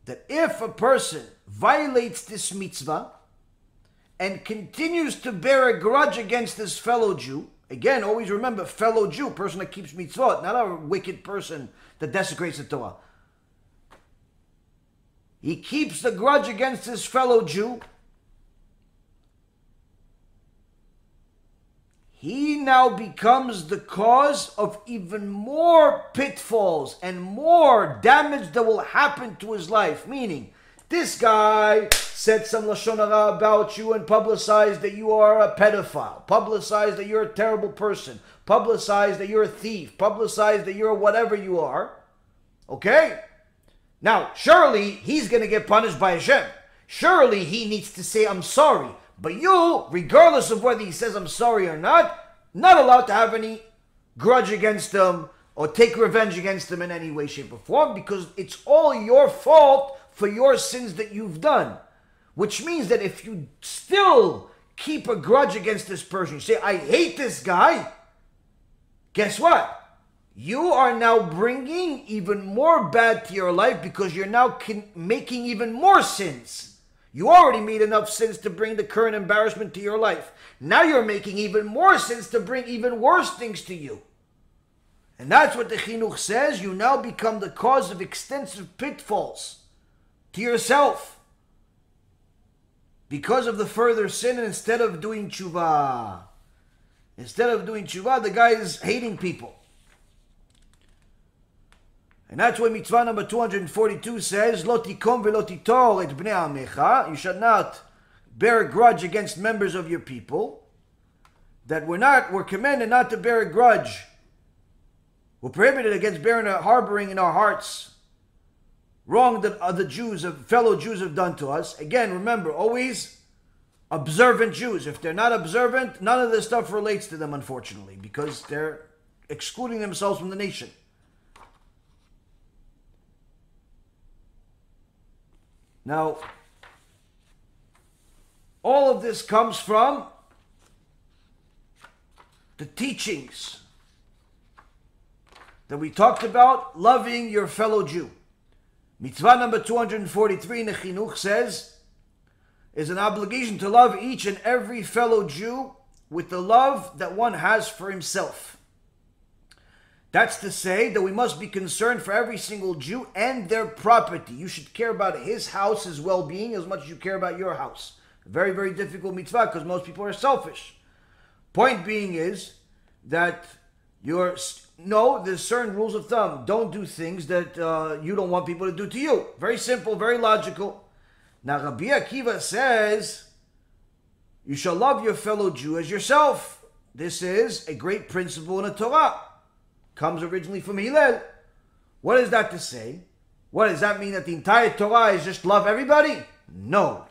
that if a person violates this mitzvah and continues to bear a grudge against his fellow Jew, again, always remember, fellow Jew, person that keeps mitzvot, not a wicked person that desecrates the Torah. He keeps the grudge against his fellow Jew he now becomes the cause of even more pitfalls and more damage that will happen to his life. Meaning, this guy said some lashon hara about you and publicized that you are a pedophile, publicized that you're a terrible person, publicized that you're a thief, publicized that you're whatever you are. Okay? Now, surely he's going to get punished by Hashem. Surely he needs to say, I'm sorry. But you, regardless of whether he says I'm sorry or not, not allowed to have any grudge against them or take revenge against them in any way, shape, or form because it's all your fault for your sins that you've done. Which means that if you still keep a grudge against this person, you say, I hate this guy, guess what? You are now bringing even more bad to your life because you're now making even more sins. You already made enough sins to bring the current embarrassment to your life. Now you're making even more sins to bring even worse things to you. And that's what the Chinuch says. You now become the cause of extensive pitfalls to yourself because of the further sin. And instead of doing tshuva, instead of doing tshuva, the guy is hating people. And that's why mitzvah number 242 says, Lo et bnei amecha. You should not bear a grudge against members of your people. That we're not, we're commanded not to bear a grudge. We're prohibited against bearing a harboring in our hearts wrong that other Jews, fellow Jews have done to us. Again, remember, always observant Jews. If they're not observant, none of this stuff relates to them, unfortunately, because they're excluding themselves from the nation. Now, all of this comes from the teachings that we talked about, loving your fellow Jew. Mitzvah number 243 in the Chinuch says, is an obligation to love each and every fellow Jew with the love that one has for himself. That's to say that we must be concerned for every single Jew and their property. You should care about his house, his well being, as much as you care about your house. Very, very difficult mitzvah because most people are selfish. Point being is that you're no, there's certain rules of thumb. Don't do things that uh, you don't want people to do to you. Very simple, very logical. Now, Rabbi Akiva says, you shall love your fellow Jew as yourself. This is a great principle in the Torah. Comes originally from Hillel. What is that to say? What does that mean that the entire Torah is just love everybody? No.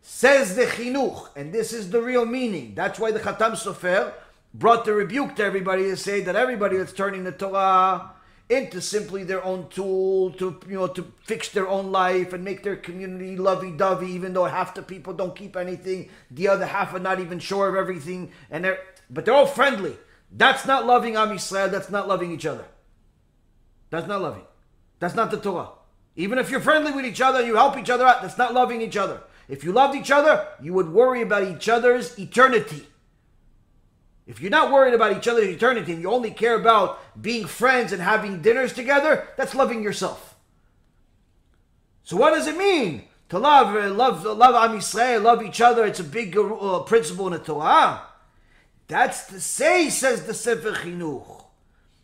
Says the Chinuch, and this is the real meaning. That's why the Chatam Sofer brought the rebuke to everybody to say that everybody that's turning the Torah into simply their own tool to you know to fix their own life and make their community lovey-dovey, even though half the people don't keep anything, the other half are not even sure of everything, and they're but they're all friendly. That's not loving Am Yisrael. That's not loving each other. That's not loving. That's not the Torah. Even if you're friendly with each other, you help each other out. That's not loving each other. If you loved each other, you would worry about each other's eternity. If you're not worried about each other's eternity and you only care about being friends and having dinners together, that's loving yourself. So what does it mean to love, love, love Am Yisrael, love each other? It's a big uh, principle in the Torah. That's to say, says the Sefer Chinuch,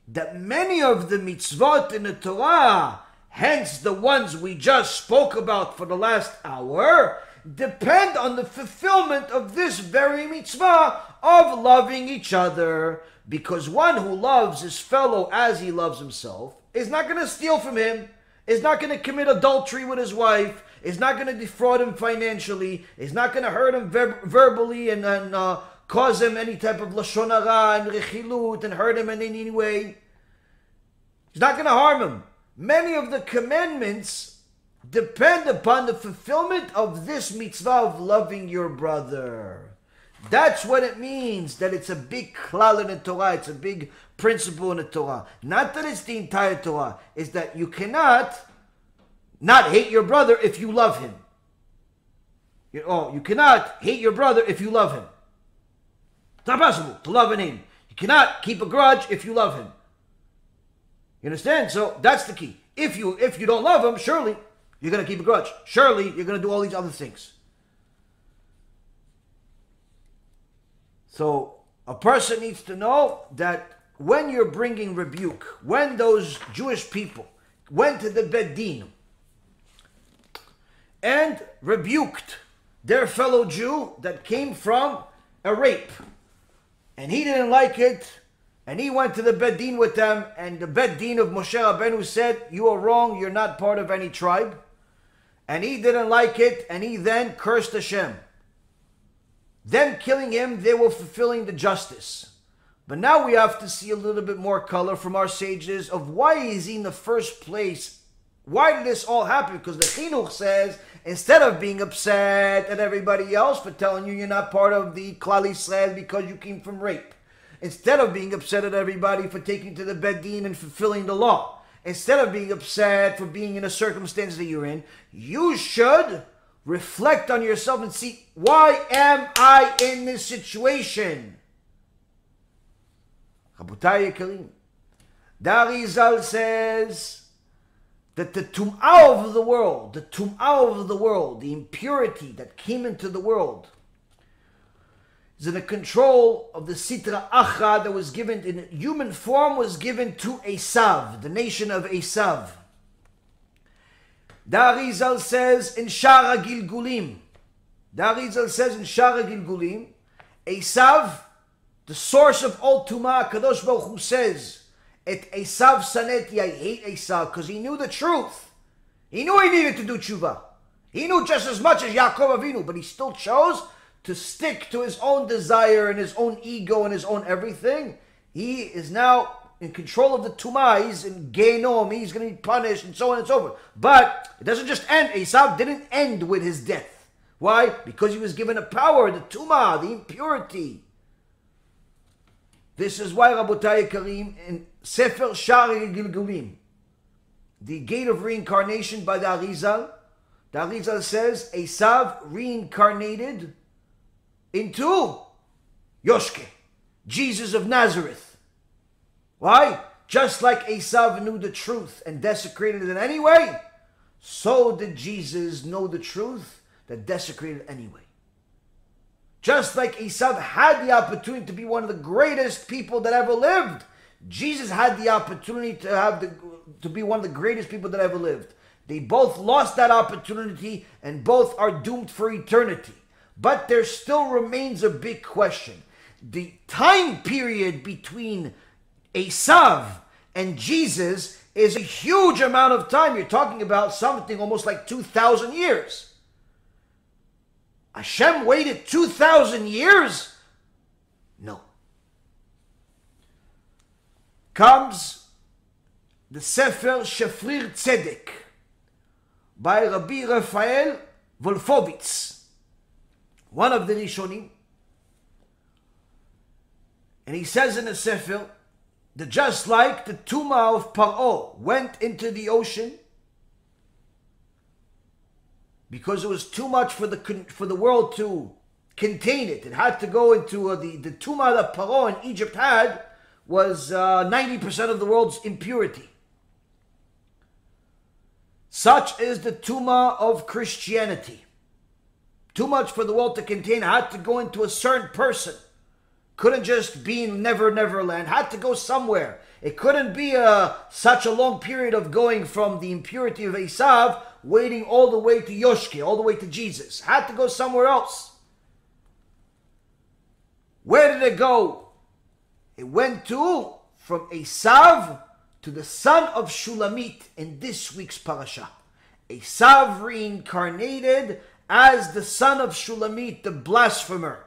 that many of the mitzvot in the Torah, hence the ones we just spoke about for the last hour, depend on the fulfillment of this very mitzvah of loving each other. Because one who loves his fellow as he loves himself is not going to steal from him, is not going to commit adultery with his wife, is not going to defraud him financially, is not going to hurt him ver- verbally and, and uh, cause him any type of lashon hara and rechilut and hurt him in any way. He's not going to harm him. Many of the commandments depend upon the fulfillment of this mitzvah of loving your brother. That's what it means that it's a big klal in the Torah, it's a big principle in the Torah. Not that it's the entire Torah, is that you cannot not hate your brother if you love him. You, oh, you cannot hate your brother if you love him. It's not possible to love an him. You cannot keep a grudge if you love him. You understand? So that's the key. If you if you don't love him, surely you're to keep a grudge. Surely you're to do all these other things. So a person needs to know that when you're bringing rebuke, when those Jewish people went to the beit din and rebuked their fellow Jew that came from a rape, and he didn't like it, and he went to the beit din with them, and the beit din of Moshe Rabbeinu said, "You are wrong. You're not part of any tribe." and he didn't like it, and he then cursed Hashem. Them killing him, they were fulfilling the justice. But now we have to see a little bit more color from our sages of why is he in the first place? Why did this all happen? Because the Chinuch says, instead of being upset at everybody else for telling you you're not part of the Klal Yisrael because you came from rape, instead of being upset at everybody for taking to the beit din and fulfilling the law, instead of being upset for being in a circumstance that you're in, you should reflect on yourself and see why am I in this situation? Rabotai Karim. Darizal says that the tum'ah of the world, the tum'ah of the world, the impurity that came into the world, is in the control of the Sitra Achra that was given in human form was given to Esav, the nation of Esav. Darizal says in Sha'ar HaGilgulim, Darizal says in Sha'ar HaGilgulim, Esav, the source of all Tumah, Kadosh Baruch Hu says, Et Esav Saneti, I hate Esav, because he knew the truth. He knew he needed to do tshuva. He knew just as much as Yaakov Avinu, but he still chose to stick to his own desire and his own ego and his own everything. He is now in control of the Tumah. He's in Gehinnom. He's going to be punished and so on and so forth. But it doesn't just end. Esav didn't end with his death. Why? Because he was given a power, the Tumah, the impurity. This is why Rabotai Karim in Sefer Sha'ar HaGilgulim, the gate of reincarnation by the Arizal, the Arizal says Esav reincarnated into Yoshke, Jesus of Nazareth. Why? Just like Esav knew the truth and desecrated it anyway, so did Jesus know the truth that desecrated anyway. Just like Esav had the opportunity to be one of the greatest people that ever lived, Jesus had the opportunity to have the to be one of the greatest people that ever lived. They both lost that opportunity and both are doomed for eternity. But there still remains a big question. The time period between Esav and Jesus is a huge amount of time. You're talking about something almost like 2,000 years. Hashem waited 2,000 years? No. Comes the Sefer Shafrir Tzedek by Rabbi Raphael Wolfowitz, one of the Rishonim. And he says in the Sefer that just like the Tumah of Paro went into the ocean because it was too much for the for the world to contain it. It had to go into uh, the the tumah that Paro in Egypt had was uh, ninety uh, percent of the world's impurity. Such is the tumah of Christianity. Too much for the world to contain. Had to go into a certain person. Couldn't just be in Never Never Land. Had to go somewhere. It couldn't be a, uh, such a long period of going from the impurity of Esav waiting all the way to Yoshke, all the way to Jesus. Had to go somewhere else. Where did it go? It went to from Esav to the son of Shulamit in this week's parasha. Esav reincarnated as the son of Shulamit, the blasphemer,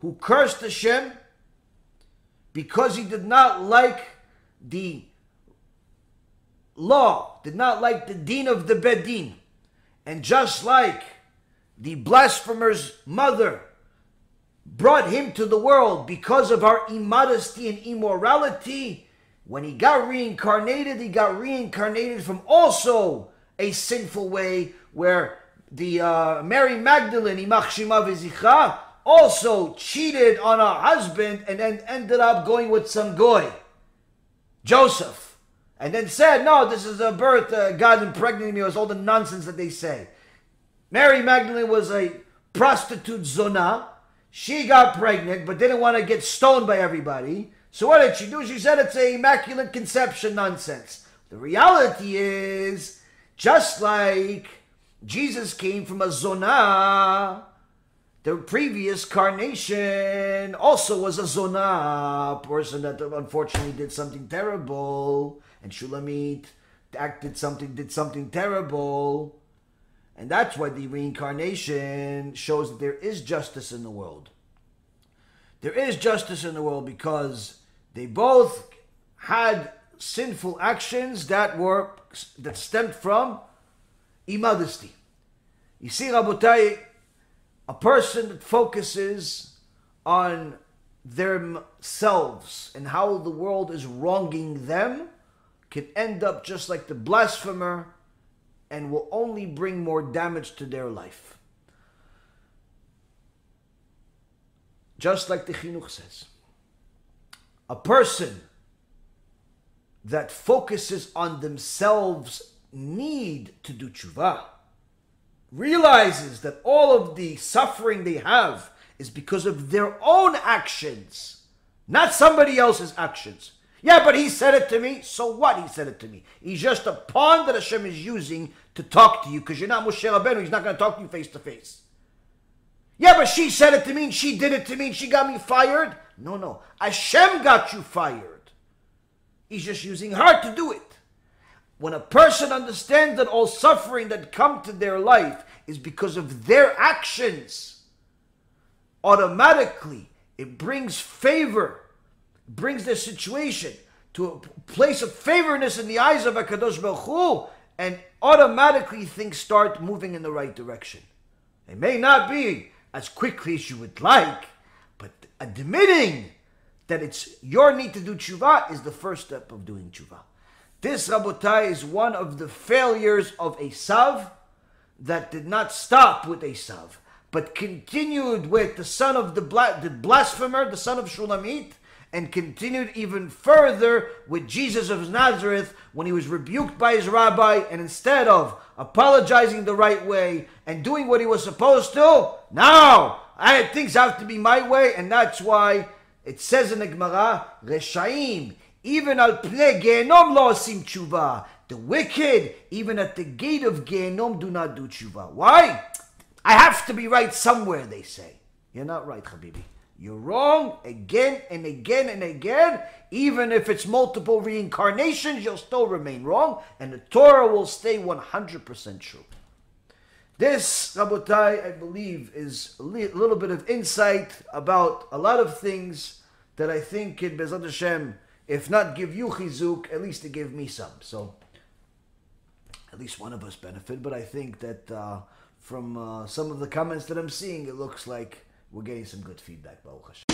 who cursed Hashem because he did not like the law, did not like the deen of the Beit Din. And just like the blasphemer's mother brought him to the world because of our immodesty and immorality, when he got reincarnated, he got reincarnated from also a sinful way where the uh, Mary Magdalene, Imach Shema also cheated on her husband and then ended up going with some goy, Joseph and then said, No, this is a birth, uh, God impregnated me. It was all the nonsense that they say. Mary Magdalene was a prostitute zona. She got pregnant, but didn't want to get stoned by everybody. So what did she do? She said it's a immaculate conception nonsense. The reality is, just like Jesus came from a zona, the previous carnation also was a zona, person that unfortunately did something terrible and Shulamit acted something, did something terrible. And that's why the reincarnation shows that there is justice in the world. There is justice in the world because they both had sinful actions that were that stemmed from immodesty. You see, Rabotai, a person that focuses on themselves and how the world is wronging them can end up just like the blasphemer and will only bring more damage to their life. Just like the Chinuch says. A person that focuses on themselves need to do tshuva realizes that all of the suffering they have is because of their own actions, not somebody else's actions. Yeah, but he said it to me. So what? He said it to me. He's just a pawn that Hashem is using to talk to you because you're not Moshe Rabbeinu. He's not going to talk to you face to face. Yeah, but she said it to me and she did it to me and she got me fired. No, no. Hashem got you fired. He's just using her to do it. When a person understands that all suffering that come to their life is because of their actions, automatically it brings favor, brings their situation to a place of favorness in the eyes of Hakadosh Baruch Hu, and automatically things start moving in the right direction. It may not be as quickly as you would like, but admitting that it's your need to do tshuva is the first step of doing tshuva. This, Rabotai, is one of the failures of Esav that did not stop with Esav, but continued with the son of the, bla- the blasphemer, the son of Shulamit, and continued even further with Jesus of Nazareth when he was rebuked by his rabbi, and instead of apologizing the right way and doing what he was supposed to, now I, had things have to be my way, and that's why it says in the Gemara, Reshaim, even al pne gehinnom lo asim tshuva. The wicked, even at the gate of Gehinnom, do not do tshuva. Why? I have to be right somewhere, they say. You're not right, Habibi. You're wrong again and again and again. Even if it's multiple reincarnations, you'll still remain wrong, and the Torah will stay 100% true. This, Rabotai, I believe, is a little bit of insight about a lot of things that I think in B'ezrat Hashem, if not give you chizuk, at least to give me some. So, at least one of us benefit. But I think that uh, from uh, some of the comments that I'm seeing, it looks like we're getting some good feedback, Baruch.